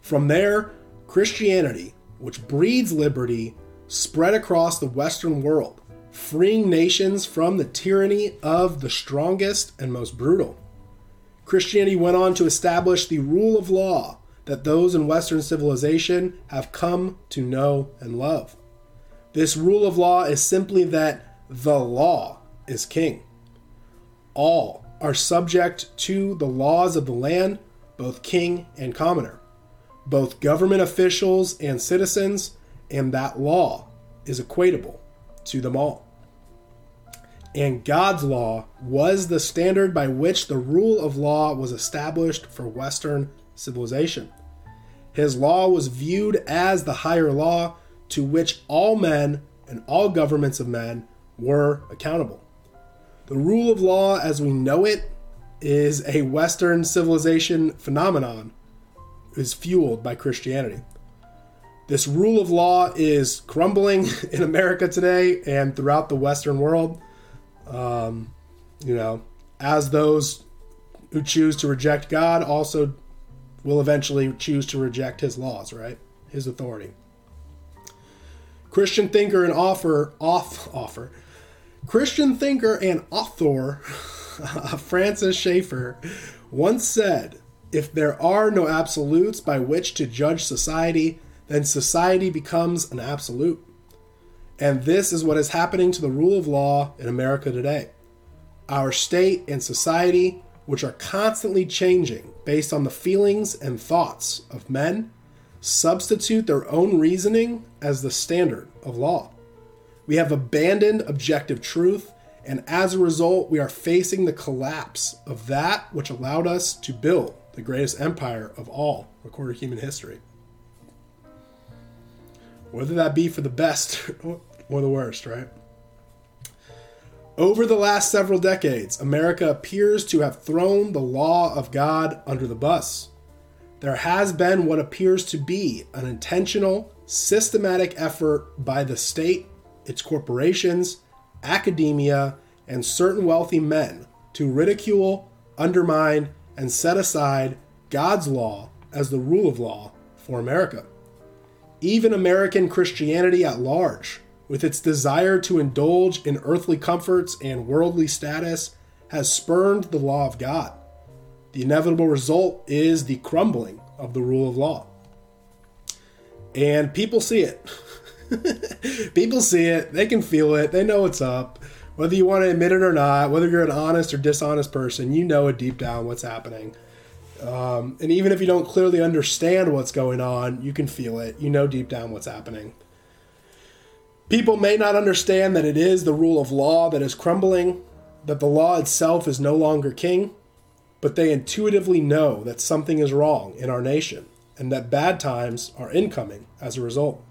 From there, Christianity, which breeds liberty, spread across the Western world, freeing nations from the tyranny of the strongest and most brutal. Christianity went on to establish the rule of law that those in Western civilization have come to know and love. This rule of law is simply that the law is king. All are subject to the laws of the land, both king and commoner, both government officials and citizens, and that law is equatable to them all. And God's law was the standard by which the rule of law was established for Western civilization. His law was viewed as the higher law to which all men and all governments of men were accountable. The rule of law as we know it is a Western civilization phenomenon, is fueled by Christianity. This rule of law is crumbling [laughs] in America today and throughout the Western world. Um, you know, as those who choose to reject God also will eventually choose to reject his laws, right? His authority. Christian thinker and author, off author, Christian thinker and author [laughs] Francis Schaeffer once said, "If there are no absolutes by which to judge society, then society becomes an absolute." And this is what is happening to the rule of law in America today. Our state and society, which are constantly changing based on the feelings and thoughts of men, substitute their own reasoning as the standard of law. We have abandoned objective truth, and as a result, we are facing the collapse of that which allowed us to build the greatest empire of all recorded human history whether that be for the best [laughs] or the worst, right? Over the last several decades, America appears to have thrown the law of God under the bus. There has been what appears to be an intentional, systematic effort by the state, its corporations, academia, and certain wealthy men to ridicule, undermine, and set aside God's law as the rule of law for America even American Christianity at large, with its desire to indulge in earthly comforts and worldly status, has spurned the law of God. The inevitable result is the crumbling of the rule of law. And people see it. [laughs] people see it, they can feel it, they know what's up. Whether you want to admit it or not, whether you're an honest or dishonest person, you know it deep down what's happening. Um, and even if you don't clearly understand what's going on, you can feel it. You know deep down what's happening. People may not understand that it is the rule of law that is crumbling, that the law itself is no longer king, but they intuitively know that something is wrong in our nation and that bad times are incoming as a result.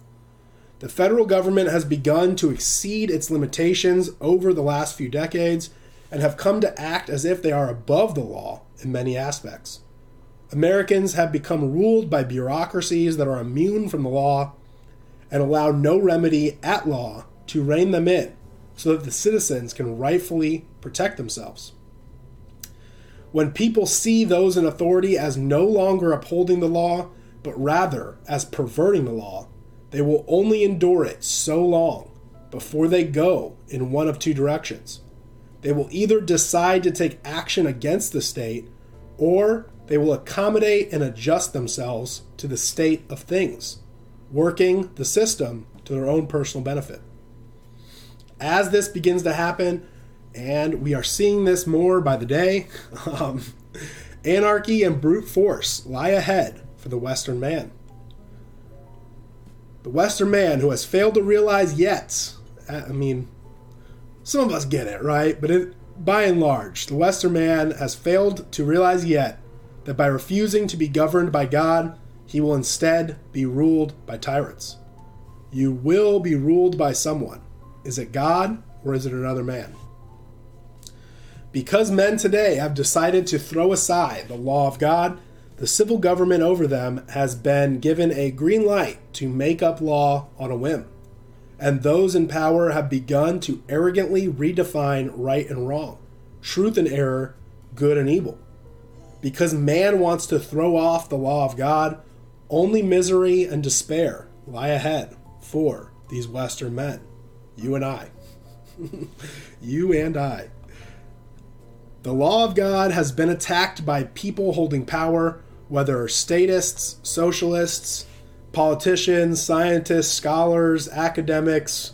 The federal government has begun to exceed its limitations over the last few decades and have come to act as if they are above the law in many aspects. Americans have become ruled by bureaucracies that are immune from the law and allow no remedy at law to rein them in so that the citizens can rightfully protect themselves. When people see those in authority as no longer upholding the law, but rather as perverting the law, they will only endure it so long before they go in one of two directions. They will either decide to take action against the state or they will accommodate and adjust themselves to the state of things, working the system to their own personal benefit. As this begins to happen, and we are seeing this more by the day, [laughs] um, anarchy and brute force lie ahead for the Western man. The Western man who has failed to realize yet, I mean, some of us get it, right? But it, by and large, the Western man has failed to realize yet that by refusing to be governed by God, he will instead be ruled by tyrants. You will be ruled by someone. Is it God or is it another man? Because men today have decided to throw aside the law of God, the civil government over them has been given a green light to make up law on a whim. And those in power have begun to arrogantly redefine right and wrong, truth and error, good and evil. Because man wants to throw off the law of God, only misery and despair lie ahead for these Western men. You and I. [laughs] you and I. The law of God has been attacked by people holding power, whether statists, socialists, politicians, scientists, scholars, academics,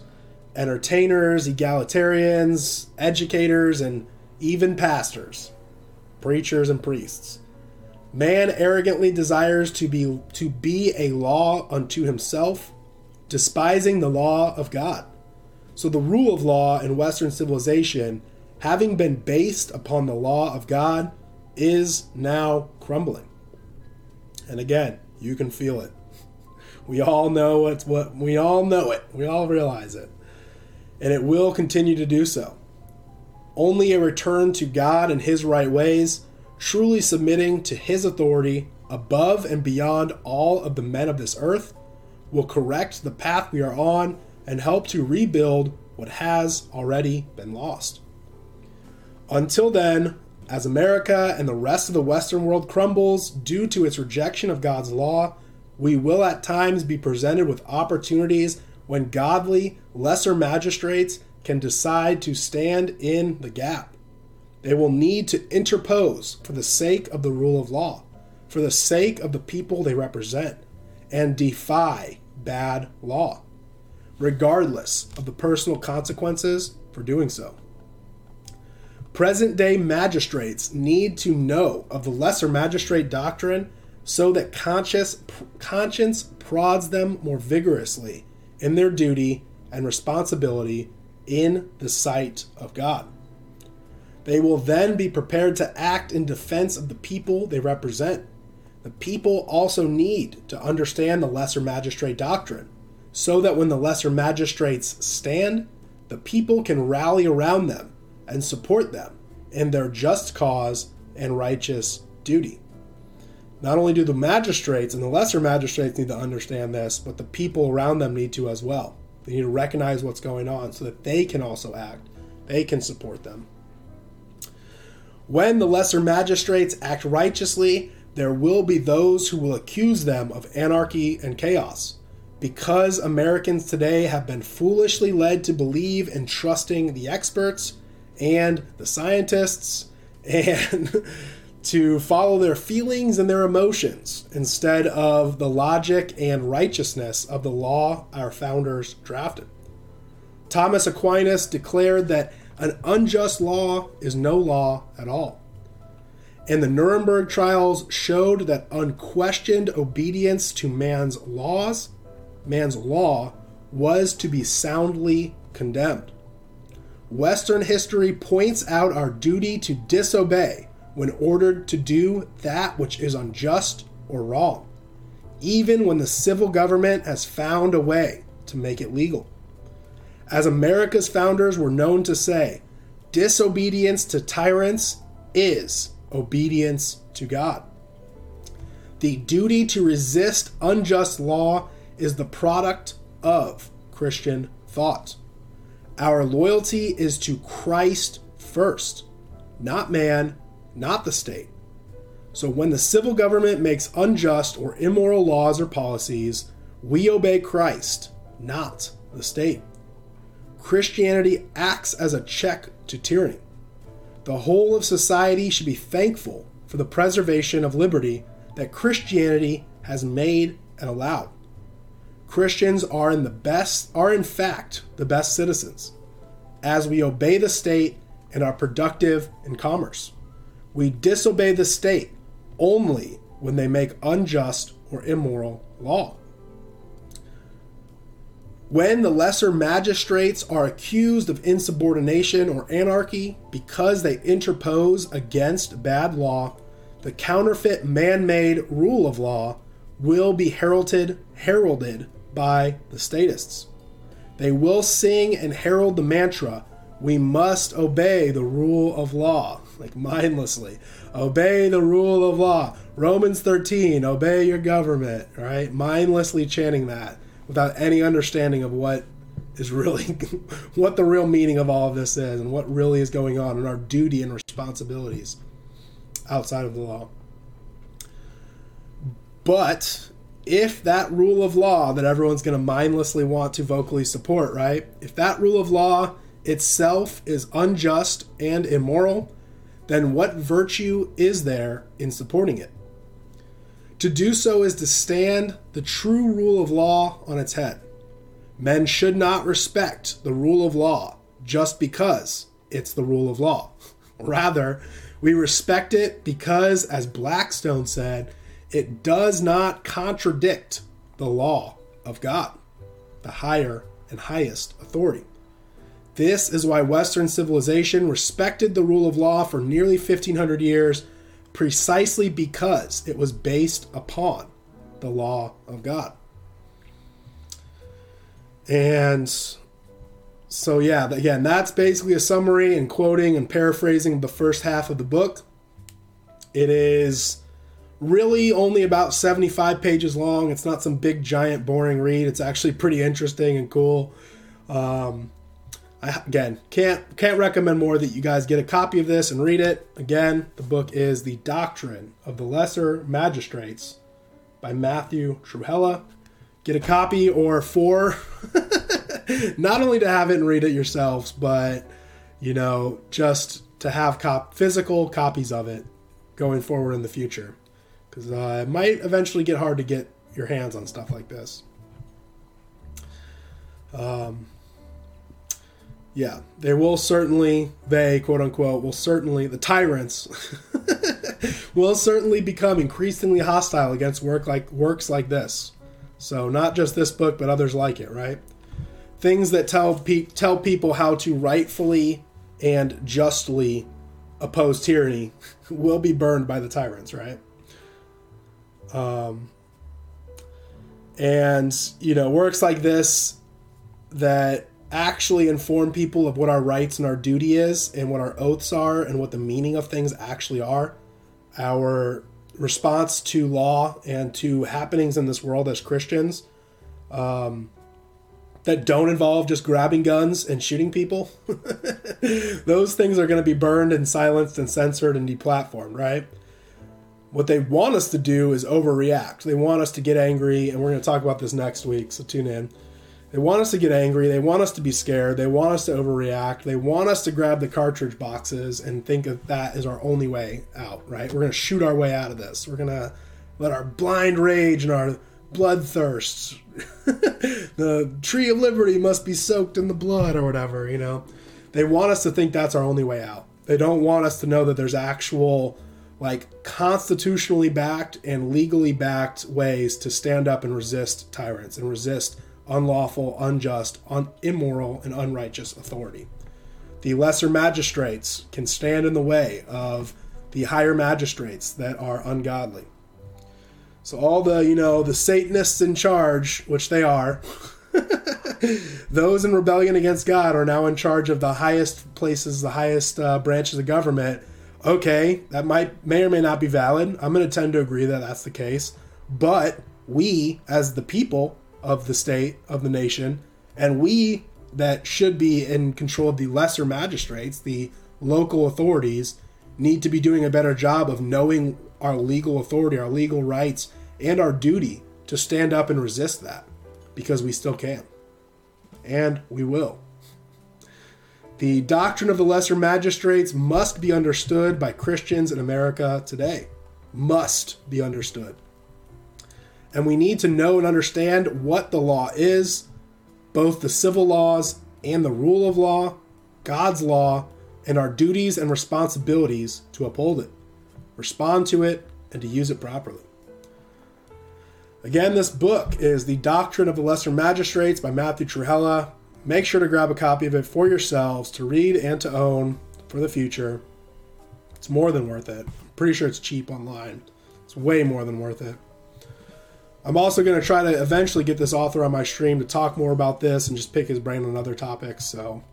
entertainers, egalitarians, educators, and even pastors preachers and priests. Man arrogantly desires to be to be a law unto himself, despising the law of God. So the rule of law in Western civilization, having been based upon the law of God, is now crumbling. And again, you can feel it. We all know it's what we all know it. We all realize it. And it will continue to do so. Only a return to God and His right ways, truly submitting to His authority above and beyond all of the men of this earth, will correct the path we are on and help to rebuild what has already been lost. Until then, as America and the rest of the Western world crumbles due to its rejection of God's law, we will at times be presented with opportunities when godly, lesser magistrates can decide to stand in the gap. They will need to interpose for the sake of the rule of law, for the sake of the people they represent, and defy bad law. regardless of the personal consequences for doing so. Present day magistrates need to know of the lesser magistrate doctrine so that conscious, conscience prods them more vigorously in their duty and responsibility in the sight of God. They will then be prepared to act in defense of the people they represent. The people also need to understand the lesser magistrate doctrine so that when the lesser magistrates stand, the people can rally around them and support them in their just cause and righteous duty. Not only do the magistrates and the lesser magistrates need to understand this, but the people around them need to as well. They need to recognize what's going on so that they can also act, they can support them. When the lesser magistrates act righteously, there will be those who will accuse them of anarchy and chaos. Because Americans today have been foolishly led to believe in trusting the experts and the scientists and [laughs] to follow their feelings and their emotions instead of the logic and righteousness of the law our founders drafted. Thomas Aquinas declared that an unjust law is no law at all. And the Nuremberg trials showed that unquestioned obedience to man's laws, man's law, was to be soundly condemned. Western history points out our duty to disobey when ordered to do that which is unjust or wrong, even when the civil government has found a way to make it legal. As America's founders were known to say, disobedience to tyrants is obedience to God. The duty to resist unjust law is the product of Christian thought. Our loyalty is to Christ first, not man, not the state. So when the civil government makes unjust or immoral laws or policies, we obey Christ, not the state. Christianity acts as a check to tyranny. The whole of society should be thankful for the preservation of liberty that Christianity has made and allowed. Christians are in the best are in fact the best citizens as we obey the state and are productive in commerce. We disobey the state only when they make unjust or immoral law. When the lesser magistrates are accused of insubordination or anarchy because they interpose against bad law, the counterfeit man made rule of law will be heralded, heralded by the statists. They will sing and herald the mantra, we must obey the rule of law, [laughs] like mindlessly. Obey the rule of law. Romans 13, obey your government, right? Mindlessly chanting that without any understanding of what is really, [laughs] what the real meaning of all of this is and what really is going on and our duty and responsibilities outside of the law. But if that rule of law that everyone's going to mindlessly want to vocally support, right? If that rule of law itself is unjust and immoral, then what virtue is there in supporting it? To do so is to stand the true rule of law on its head. Men should not respect the rule of law just because it's the rule of law. [laughs] Rather, we respect it because, as Blackstone said, it does not contradict the law of God, the higher and highest authority. This is why Western civilization respected the rule of law for nearly 1500 years, precisely because it was based upon the law of God. And so, yeah, again, that's basically a summary and quoting and paraphrasing the first half of the book. It is really only about 75 pages long. It's not some big, giant, boring read. It's actually pretty interesting and cool. Um, I, again, can't can't recommend more that you guys get a copy of this and read it. Again, the book is The Doctrine of the Lesser Magistrates by Matthew Trewhella. Get a copy or four, [laughs] not only to have it and read it yourselves, but you know, just to have cop physical copies of it going forward in the future because uh, it might eventually get hard to get your hands on stuff like this. Um, yeah, they will certainly, they quote unquote, will certainly, the tyrants [laughs] will certainly become increasingly hostile against work like works like this. So not just this book, but others like it, right? Things that tell pe- tell people how to rightfully and justly oppose tyranny [laughs] will be burned by the tyrants, right? Um, and you know, works like this that actually inform people of what our rights and our duty is and what our oaths are and what the meaning of things actually are. Our response to law and to happenings in this world as christians um, that don't involve just grabbing guns and shooting people [laughs] those things are going to be burned and silenced and censored and deplatformed right what they want us to do is overreact they want us to get angry and we're going to talk about this next week so tune in they want us to get angry. They want us to be scared. They want us to overreact. They want us to grab the cartridge boxes and think of that as our only way out, right? We're going to shoot our way out of this. We're going to let our blind rage and our bloodthirst, [laughs] the tree of liberty must be soaked in the blood or whatever, you know? They want us to think that's our only way out. They don't want us to know that there's actual, like, constitutionally backed and legally backed ways to stand up and resist tyrants and resist unlawful, unjust, un- immoral, and unrighteous authority. The lesser magistrates can stand in the way of the higher magistrates that are ungodly. So all the, you know, the Satanists in charge, which they are, [laughs] those in rebellion against God are now in charge of the highest places, the highest uh, branches of government. Okay, that might may or may not be valid. I'm going to tend to agree that that's the case. But we, as the people, of the state, of the nation, and we that should be in control of the lesser magistrates, the local authorities, need to be doing a better job of knowing our legal authority, our legal rights, and our duty to stand up and resist that because we still can. And we will. The doctrine of the lesser magistrates must be understood by Christians in America today. Must be understood and we need to know and understand what the law is, both the civil laws and the rule of law, God's law, and our duties and responsibilities to uphold it, respond to it, and to use it properly. Again, this book is The Doctrine of the Lesser Magistrates by Matthew Trewhella. Make sure to grab a copy of it for yourselves to read and to own for the future. It's more than worth it. I'm pretty sure it's cheap online. It's way more than worth it. I'm also going to try to eventually get this author on my stream to talk more about this and just pick his brain on other topics. So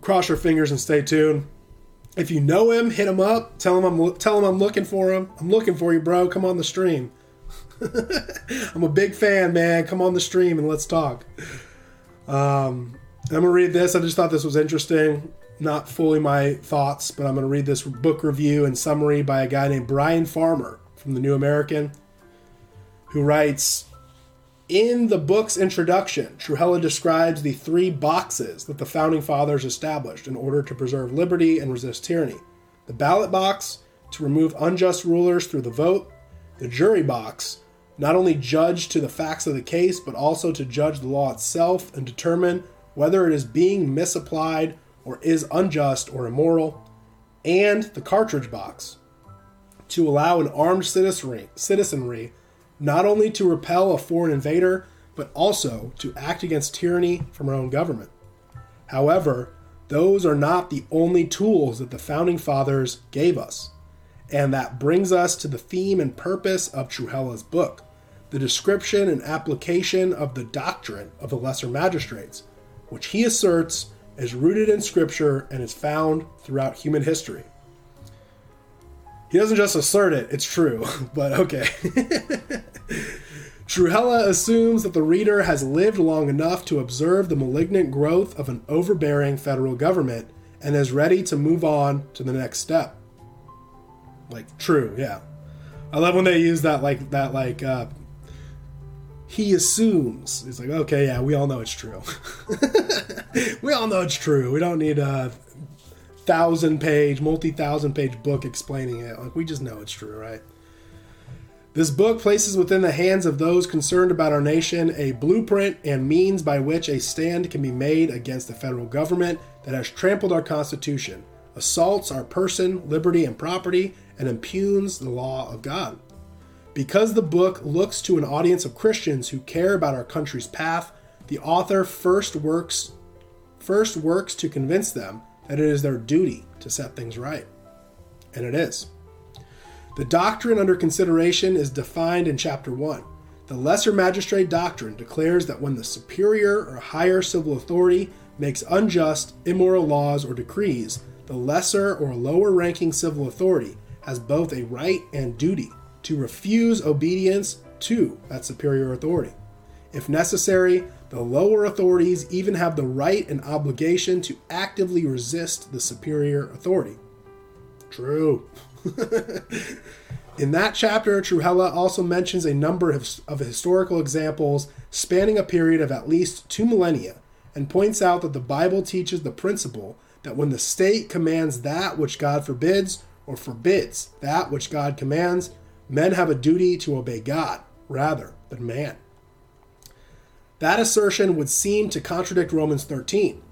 cross your fingers and stay tuned. If you know him, hit him up. Tell him I'm tell him I'm looking for him. I'm looking for you, bro. Come on the stream. [laughs] I'm a big fan, man. Come on the stream and let's talk. Um, I'm gonna read this. I just thought this was interesting. Not fully my thoughts, but I'm gonna read this book review and summary by a guy named Brian Farmer from the New American who writes In the book's introduction, Trewhella describes the three boxes that the founding fathers established in order to preserve liberty and resist tyranny the ballot box, to remove unjust rulers through the vote, the jury box, not only judge to the facts of the case, but also to judge the law itself and determine whether it is being misapplied or is unjust or immoral, and the cartridge box, to allow an armed citizenry, not only to repel a foreign invader, but also to act against tyranny from our own government. However, those are not the only tools that the founding fathers gave us. And that brings us to the theme and purpose of Trewhella's book the description and application of the doctrine of the lesser magistrates, which he asserts is rooted in Scripture and is found throughout human history. He doesn't just assert it, it's true, [laughs] but okay. [laughs] Trewhella assumes that the reader has lived long enough to observe the malignant growth of an overbearing federal government and is ready to move on to the next step. Like true, yeah. I love when they use that like that like uh he assumes. He's like, okay, yeah, we all know it's true. [laughs] we all know it's true. We don't need a thousand page, multi thousand page book explaining it. Like we just know it's true, right? This book places within the hands of those concerned about our nation a blueprint and means by which a stand can be made against the federal government that has trampled our Constitution, assaults our person, liberty, and property, and impugns the law of God. Because the book looks to an audience of Christians who care about our country's path, the author first works first works to convince them that it is their duty to set things right. And it is. The doctrine under consideration is defined in Chapter 1. The lesser magistrate doctrine declares that when the superior or higher civil authority makes unjust, immoral laws or decrees, the lesser or lower ranking civil authority has both a right and duty to refuse obedience to that superior authority. If necessary, the lower authorities even have the right and obligation to actively resist the superior authority. True. [laughs] In that chapter, Trewhella also mentions a number of, of historical examples spanning a period of at least two millennia and points out that the Bible teaches the principle that when the state commands that which God forbids or forbids that which God commands, men have a duty to obey God rather than man. That assertion would seem to contradict Romans 13,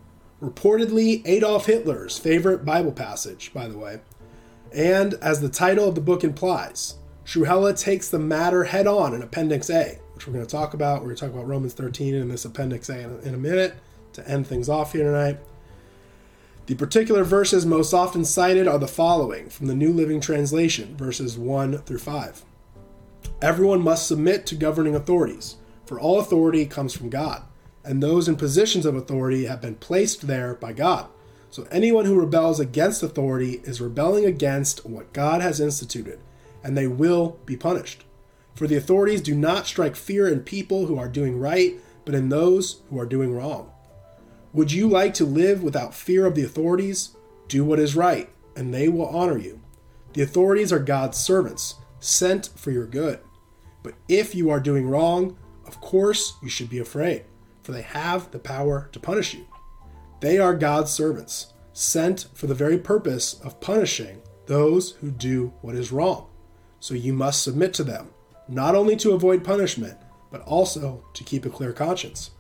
reportedly Adolf Hitler's favorite Bible passage, by the way. And as the title of the book implies, Trewhella takes the matter head on in Appendix A, which we're going to talk about. We're going to talk about Romans 13 in this Appendix a, in a minute to end things off here tonight. The particular verses most often cited are the following from the New Living Translation, verses 1 through 5. Everyone must submit to governing authorities, for all authority comes from God, and those in positions of authority have been placed there by God. So anyone who rebels against authority is rebelling against what God has instituted, and they will be punished. For the authorities do not strike fear in people who are doing right, but in those who are doing wrong. Would you like to live without fear of the authorities? Do what is right, and they will honor you. The authorities are God's servants, sent for your good. But if you are doing wrong, of course you should be afraid, for they have the power to punish you. They are God's servants, sent for the very purpose of punishing those who do what is wrong. So you must submit to them, not only to avoid punishment, but also to keep a clear conscience.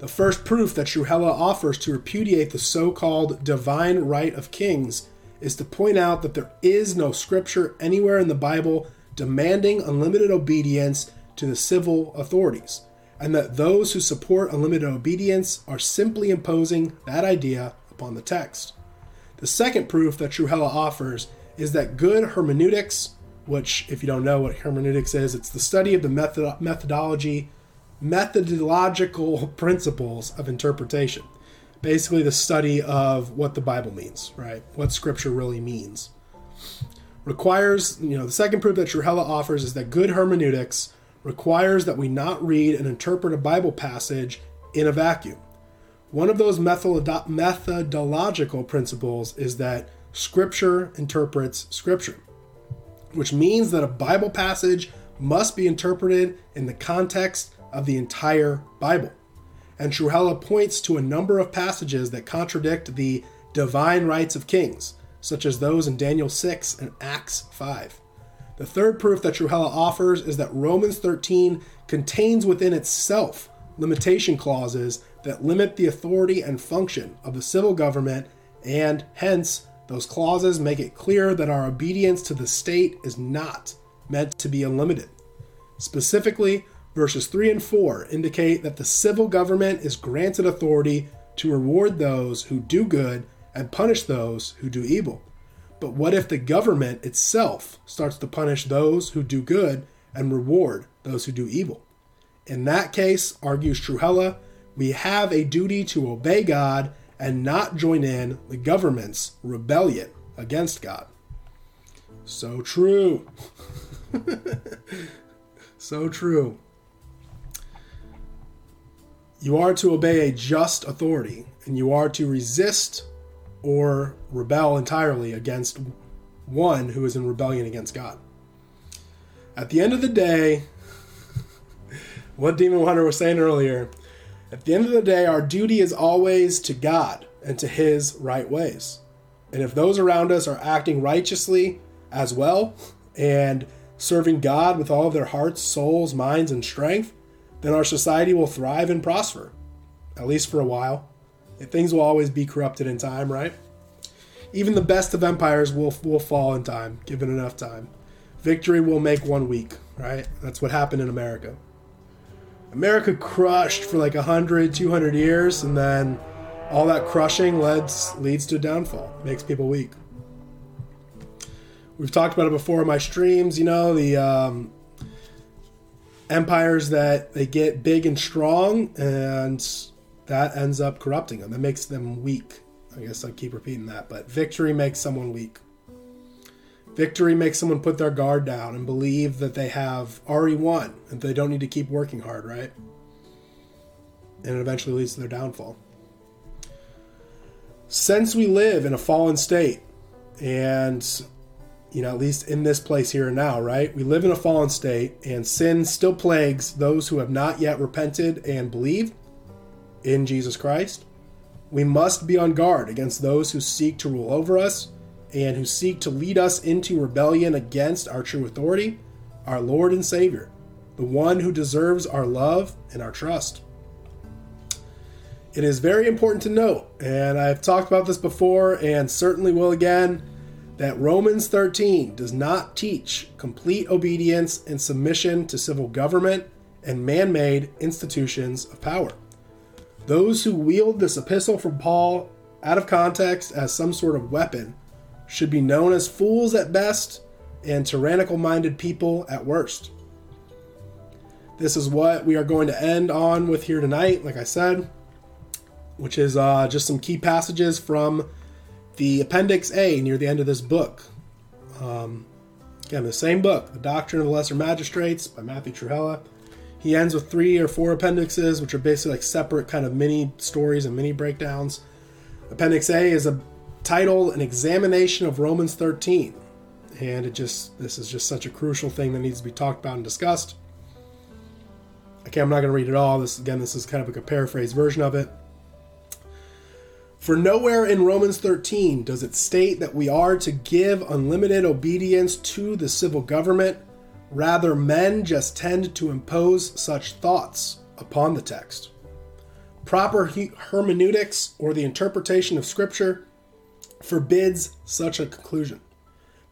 The first proof that Trewhella offers to repudiate the so called divine right of kings is to point out that there is no scripture anywhere in the Bible demanding unlimited obedience to the civil authorities and that those who support unlimited obedience are simply imposing that idea upon the text. The second proof that Trewhella offers is that good hermeneutics, which, if you don't know what hermeneutics is, it's the study of the method- methodology, methodological principles of interpretation. Basically, the study of what the Bible means, right? What Scripture really means. Requires, you know, the second proof that Trewhella offers is that good hermeneutics requires that we not read and interpret a Bible passage in a vacuum. One of those methodological principles is that Scripture interprets Scripture, which means that a Bible passage must be interpreted in the context of the entire Bible. And Trewhella points to a number of passages that contradict the divine rights of kings, such as those in Daniel 6 and Acts 5. The third proof that Trewhella offers is that Romans 13 contains within itself limitation clauses that limit the authority and function of the civil government, and hence, those clauses make it clear that our obedience to the state is not meant to be unlimited. Specifically, verses 3 and 4 indicate that the civil government is granted authority to reward those who do good and punish those who do evil. But what if the government itself starts to punish those who do good and reward those who do evil? In that case, argues Trewhella, we have a duty to obey God and not join in the government's rebellion against God. So true. [laughs] so true. You are to obey a just authority, and you are to resist or rebel entirely against one who is in rebellion against God. At the end of the day, [laughs] what Demon Hunter was saying earlier, at the end of the day, our duty is always to God and to His right ways. And if those around us are acting righteously as well and serving God with all of their hearts, souls, minds, and strength, then our society will thrive and prosper, at least for a while. Things will always be corrupted in time, right? Even the best of empires will, will fall in time, given enough time. Victory will make one weak, right? That's what happened in America. America crushed for like 100, 200 years, and then all that crushing leads, leads to a downfall, makes people weak. We've talked about it before in my streams, you know, the um, empires that they get big and strong, and that ends up corrupting them. That makes them weak. I guess I keep repeating that, but victory makes someone weak. Victory makes someone put their guard down and believe that they have already won and they don't need to keep working hard, right? And it eventually leads to their downfall. Since we live in a fallen state, and you know, at least in this place here and now, right? We live in a fallen state, and sin still plagues those who have not yet repented and believed in Jesus Christ. We must be on guard against those who seek to rule over us and who seek to lead us into rebellion against our true authority, our Lord and Savior, the one who deserves our love and our trust. It is very important to note, and I've talked about this before and certainly will again, that Romans 13 does not teach complete obedience and submission to civil government and man made institutions of power. Those who wield this epistle from Paul out of context as some sort of weapon should be known as fools at best and tyrannical minded people at worst. This is what we are going to end on with here tonight, like I said, which is uh, just some key passages from the Appendix A near the end of this book. Um, again, the same book, The Doctrine of the Lesser Magistrates by Matthew Trewhella. He ends with three or four appendixes, which are basically like separate kind of mini stories and mini breakdowns. Appendix A is a title, An Examination of Romans 13. And it just, this is just such a crucial thing that needs to be talked about and discussed. Okay, I'm not going to read it all. This again, this is kind of like a paraphrase version of it. For nowhere in Romans 13 does it state that we are to give unlimited obedience to the civil government Rather, men just tend to impose such thoughts upon the text. Proper hermeneutics, or the interpretation of Scripture, forbids such a conclusion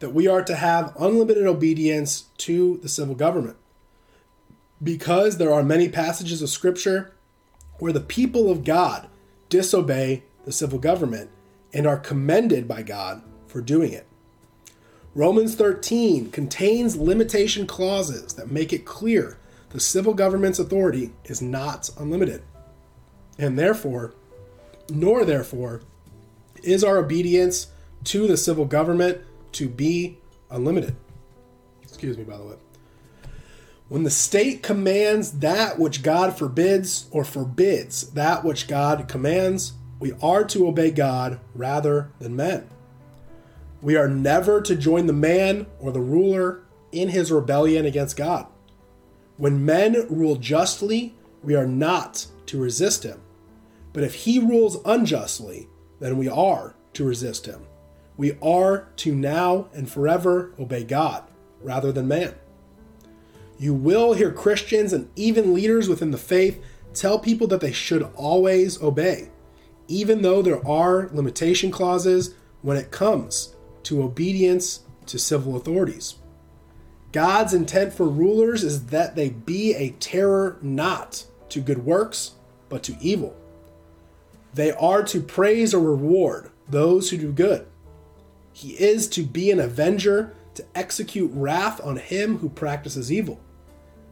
that we are to have unlimited obedience to the civil government. Because there are many passages of Scripture where the people of God disobey the civil government and are commended by God for doing it. Romans 13 contains limitation clauses that make it clear the civil government's authority is not unlimited. And therefore, nor therefore, is our obedience to the civil government to be unlimited. Excuse me, by the way. When the state commands that which God forbids or forbids that which God commands, we are to obey God rather than men. We are never to join the man or the ruler in his rebellion against God. When men rule justly, we are not to resist him. But if he rules unjustly, then we are to resist him. We are to now and forever obey God rather than man. You will hear Christians and even leaders within the faith tell people that they should always obey, even though there are limitation clauses when it comes to obedience to civil authorities. God's intent for rulers is that they be a terror not to good works, but to evil. They are to praise or reward those who do good. He is to be an avenger, to execute wrath on him who practices evil.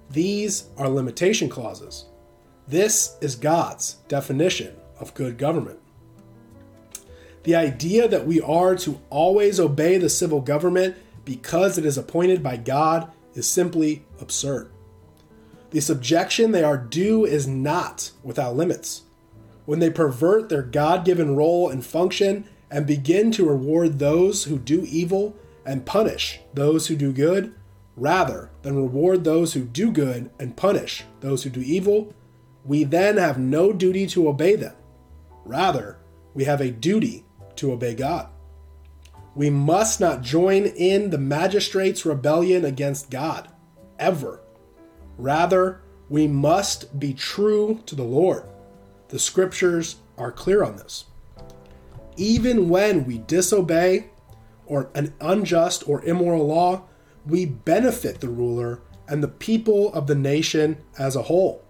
These are limitation clauses. This is God's definition of good government. The idea that we are to always obey the civil government because it is appointed by God is simply absurd. The subjection they are due is not without limits. When they pervert their God given role and function and begin to reward those who do evil and punish those who do good, rather than reward those who do good and punish those who do evil, we then have no duty to obey them. Rather, we have a duty to obey God. We must not join in the magistrates' rebellion against God, ever. Rather, we must be true to the Lord. The scriptures are clear on this. Even when we disobey or an unjust or immoral law, we benefit the ruler and the people of the nation as a whole.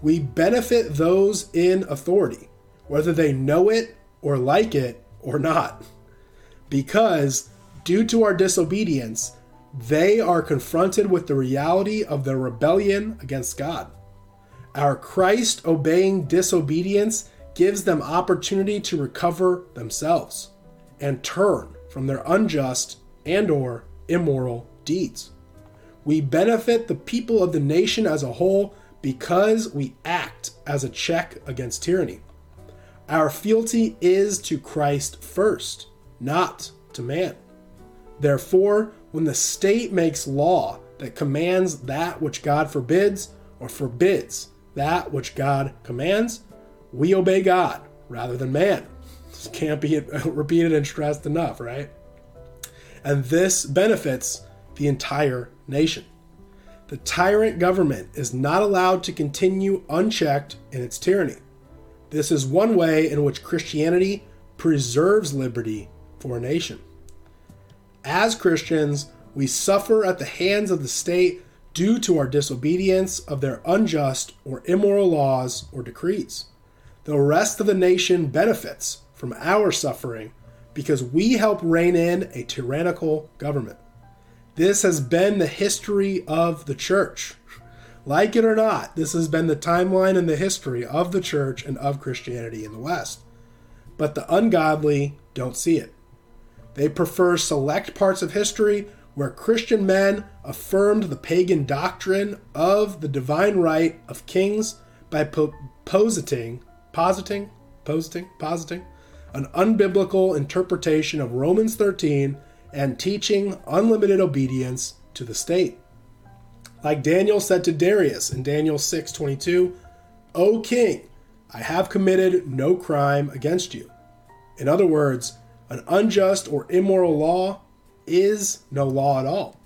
We benefit those in authority, whether they know it or like it or not because due to our disobedience, they are confronted with the reality of their rebellion against God. Our Christ obeying disobedience gives them opportunity to recover themselves and turn from their unjust and or immoral deeds. We benefit the people of the nation as a whole because we act as a check against tyranny. Our fealty is to Christ first not to man. Therefore, when the state makes law that commands that which God forbids or forbids that which God commands, we obey God rather than man. [laughs] This can't be [laughs] repeated and stressed enough, right? And this benefits the entire nation. The tyrant government is not allowed to continue unchecked in its tyranny. This is one way in which Christianity preserves liberty for a nation. As Christians, we suffer at the hands of the state due to our disobedience of their unjust or immoral laws or decrees. The rest of the nation benefits from our suffering because we help rein in a tyrannical government. This has been the history of the church. Like it or not, this has been the timeline and the history of the church and of Christianity in the West. But the ungodly don't see it. They prefer select parts of history where Christian men affirmed the pagan doctrine of the divine right of kings by po- positing, positing, positing, positing an unbiblical interpretation of Romans 13 and teaching unlimited obedience to the state. Like Daniel said to Darius in Daniel 6:22, "O king, I have committed no crime against you." In other words, an unjust or immoral law is no law at all.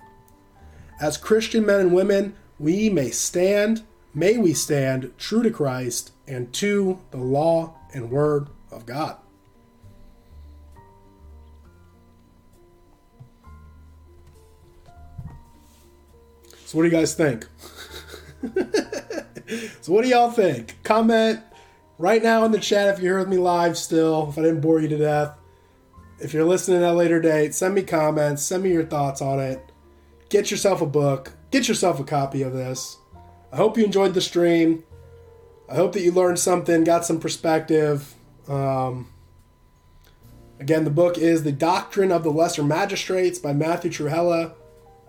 As Christian men and women, we may stand, may we stand true to Christ and to the law and word of God. So, what do you guys think? [laughs] so, what do y'all think? Comment right now in the chat if you heard me live still, if I didn't bore you to death. If you're listening at a later date, send me comments, send me your thoughts on it. Get yourself a book, get yourself a copy of this. I hope you enjoyed the stream. I hope that you learned something, got some perspective. Um, again, the book is The Doctrine of the Lesser Magistrates by Matthew Trewhella.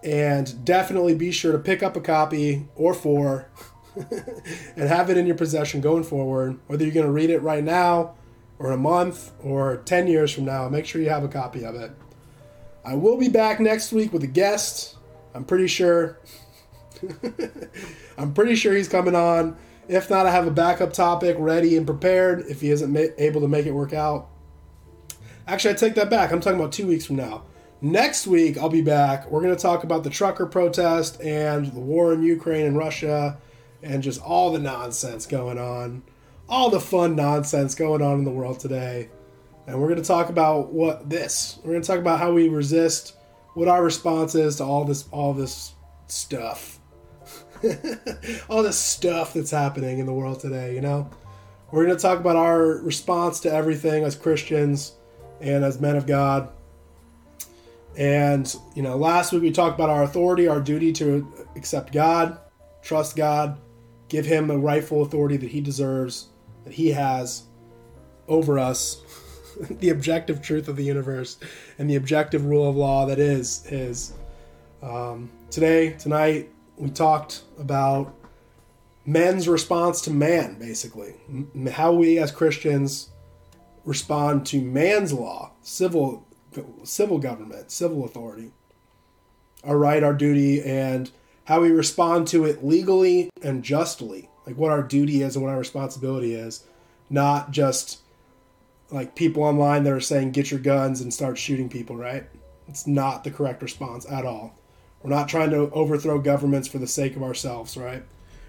And definitely be sure to pick up a copy or four [laughs] and have it in your possession going forward. Whether you're going to read it right now or a month or 10 years from now, make sure you have a copy of it. I will be back next week with a guest. I'm pretty sure. [laughs] I'm pretty sure he's coming on. If not, I have a backup topic ready and prepared if he isn't ma- able to make it work out. Actually, I take that back. I'm talking about two weeks from now. Next week, I'll be back. We're going to talk about the trucker protest and the war in Ukraine and Russia and just all the nonsense going on all the fun nonsense going on in the world today. And we're going to talk about what this. We're going to talk about how we resist, what our response is to all this all this stuff. [laughs] all this stuff that's happening in the world today, you know? We're going to talk about our response to everything as Christians and as men of God. And, you know, last week we talked about our authority, our duty to accept God, trust God, give him the rightful authority that he deserves that he has over us, [laughs] the objective truth of the universe, and the objective rule of law that is his. Um, today, tonight, we talked about men's response to man, basically. How we as Christians respond to man's law, civil civil government, civil authority. Our right, our duty, and how we respond to it legally and justly like what our duty is and what our responsibility is, not just like people online that are saying get your guns and start shooting people, right? It's not the correct response at all. We're not trying to overthrow governments for the sake of ourselves, right?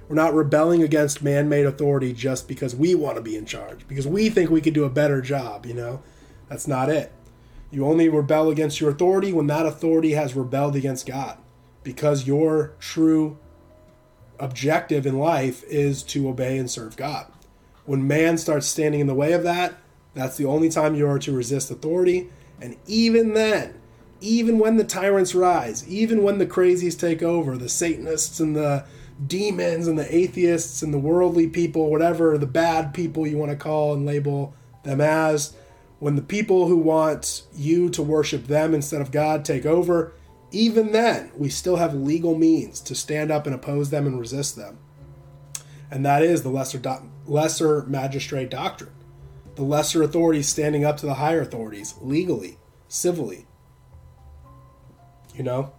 We're not rebelling against man made authority just because we want to be in charge, because we think we could do a better job, you know? That's not it. You only rebel against your authority when that authority has rebelled against God, because your true objective in life is to obey and serve God. When man starts standing in the way of that, that's the only time you are to resist authority. And even then, even when the tyrants rise, even when the crazies take over, the Satanists and the demons and the atheists and the worldly people, whatever the bad people you want to call and label them as, when the people who want you to worship them instead of God take over, even then, we still have legal means to stand up and oppose them and resist them. And that is the lesser, do- lesser magistrate doctrine. The lesser authorities standing up to the higher authorities legally, civilly. You know?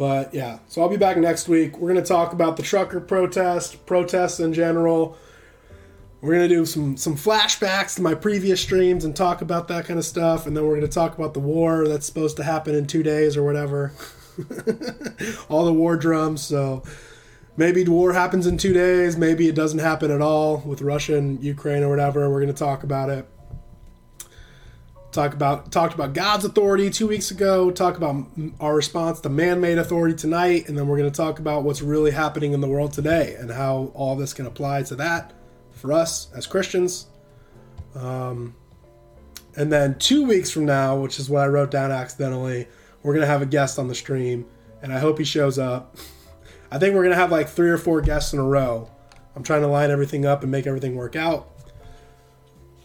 But yeah, so I'll be back next week. We're going to talk about the trucker protest, protests in general we're gonna do some some flashbacks to my previous streams and talk about that kind of stuff, and then we're gonna talk about the war that's supposed to happen in two days or whatever. [laughs] all the war drums. So maybe the war happens in two days. Maybe it doesn't happen at all with Russia and Ukraine or whatever. We're gonna talk about it. Talk about talked about God's authority two weeks ago. Talk about our response to man-made authority tonight, and then we're going to talk about what's really happening in the world today and how all this can apply to that for us as Christians. Um, and then two weeks from now, which is what I wrote down accidentally, we're going to have a guest on the stream, and I hope he shows up. [laughs] I think we're going to have like three or four guests in a row. I'm trying to line everything up and make everything work out.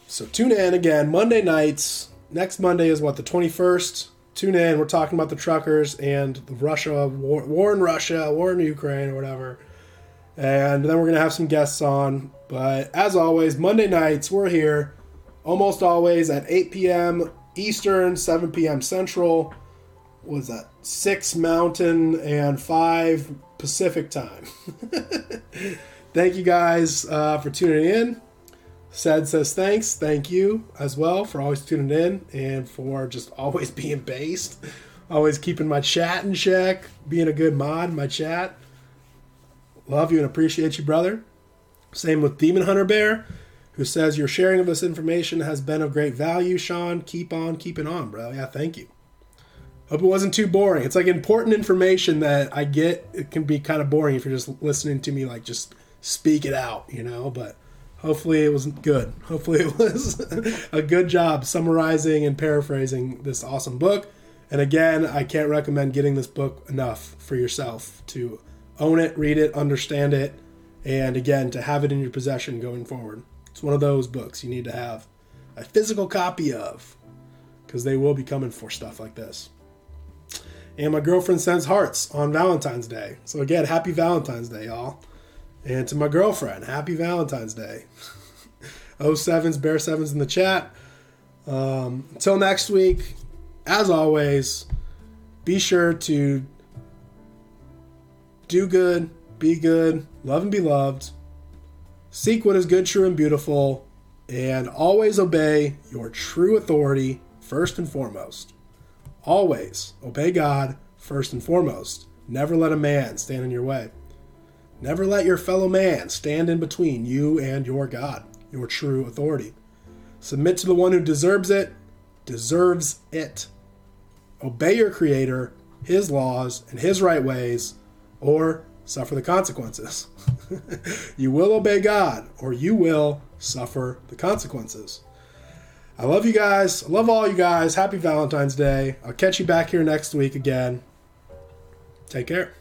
So tune in again Monday nights. Next Monday is what the 21st. Tune in. We're talking about the truckers and the Russia war, war in Russia, war in Ukraine, or whatever. And then we're to have some guests on. But as always, Monday nights, we're here almost always at 8 p.m. Eastern, 7 p.m. Central. What is that? 6 Mountain and 5 Pacific time. [laughs] Thank you guys uh, for tuning in. Sad says thanks. Thank you as well for always tuning in and for just always [laughs] being based. Always keeping my chat in check, being a good mod in my chat. Love you and appreciate you, brother. Same with Demon Hunter Bear, who says your sharing of this information has been of great value, Sean. Keep on keeping on, bro. Yeah, thank you. Hope it wasn't too boring. It's like important information that I get. It can be kind of boring if you're just listening to me, like just speak it out, you know. But hopefully it was good. Hopefully it was a good job summarizing and paraphrasing this awesome book. And again, I can't recommend getting this book enough for yourself to own it, read it, understand it, and again, to have it in your possession going forward. It's one of those books you need to have a physical copy of because they will be coming for stuff like this. And my girlfriend sends hearts on Valentine's Day. So, again, happy Valentine's Day, y'all. And to my girlfriend, happy Valentine's Day. [laughs] 07s, Bear 7s in the chat. Um, until next week, as always, be sure to do good, be good, love and be loved, seek what is good, true, and beautiful, and always obey your true authority first and foremost. Always obey God first and foremost. Never let a man stand in your way. Never let your fellow man stand in between you and your God, your true authority. Submit to the one who deserves it, deserves it. Obey your Creator, His laws, and His right ways or suffer the consequences. [laughs] you will obey God, or you will suffer the consequences. I love you guys. I love all you guys. Happy Valentine's Day. I'll catch you back here next week again. Take care.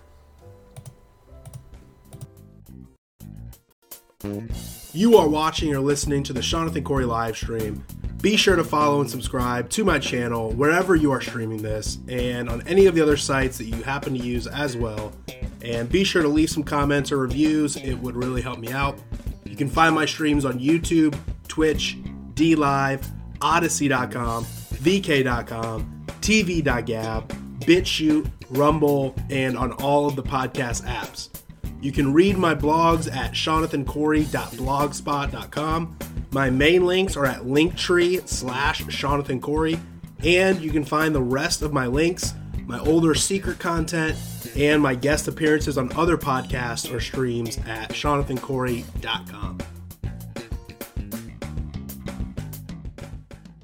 You are watching or listening to the Shonathan Corey live stream. Be sure to follow and subscribe to my channel wherever you are streaming this and on any of the other sites that you happen to use as well. And be sure to leave some comments or reviews, it would really help me out. You can find my streams on YouTube, Twitch, DLive, Odysee.com, VK.com, TV.gab, BitChute, Rumble, and on all of the podcast apps. You can read my blogs at shonathancorey.blogspot.com. My main links are at linktree slash Shonathan Corey, and you can find the rest of my links, my older secret content, and my guest appearances on other podcasts or streams at shonathancorey.com.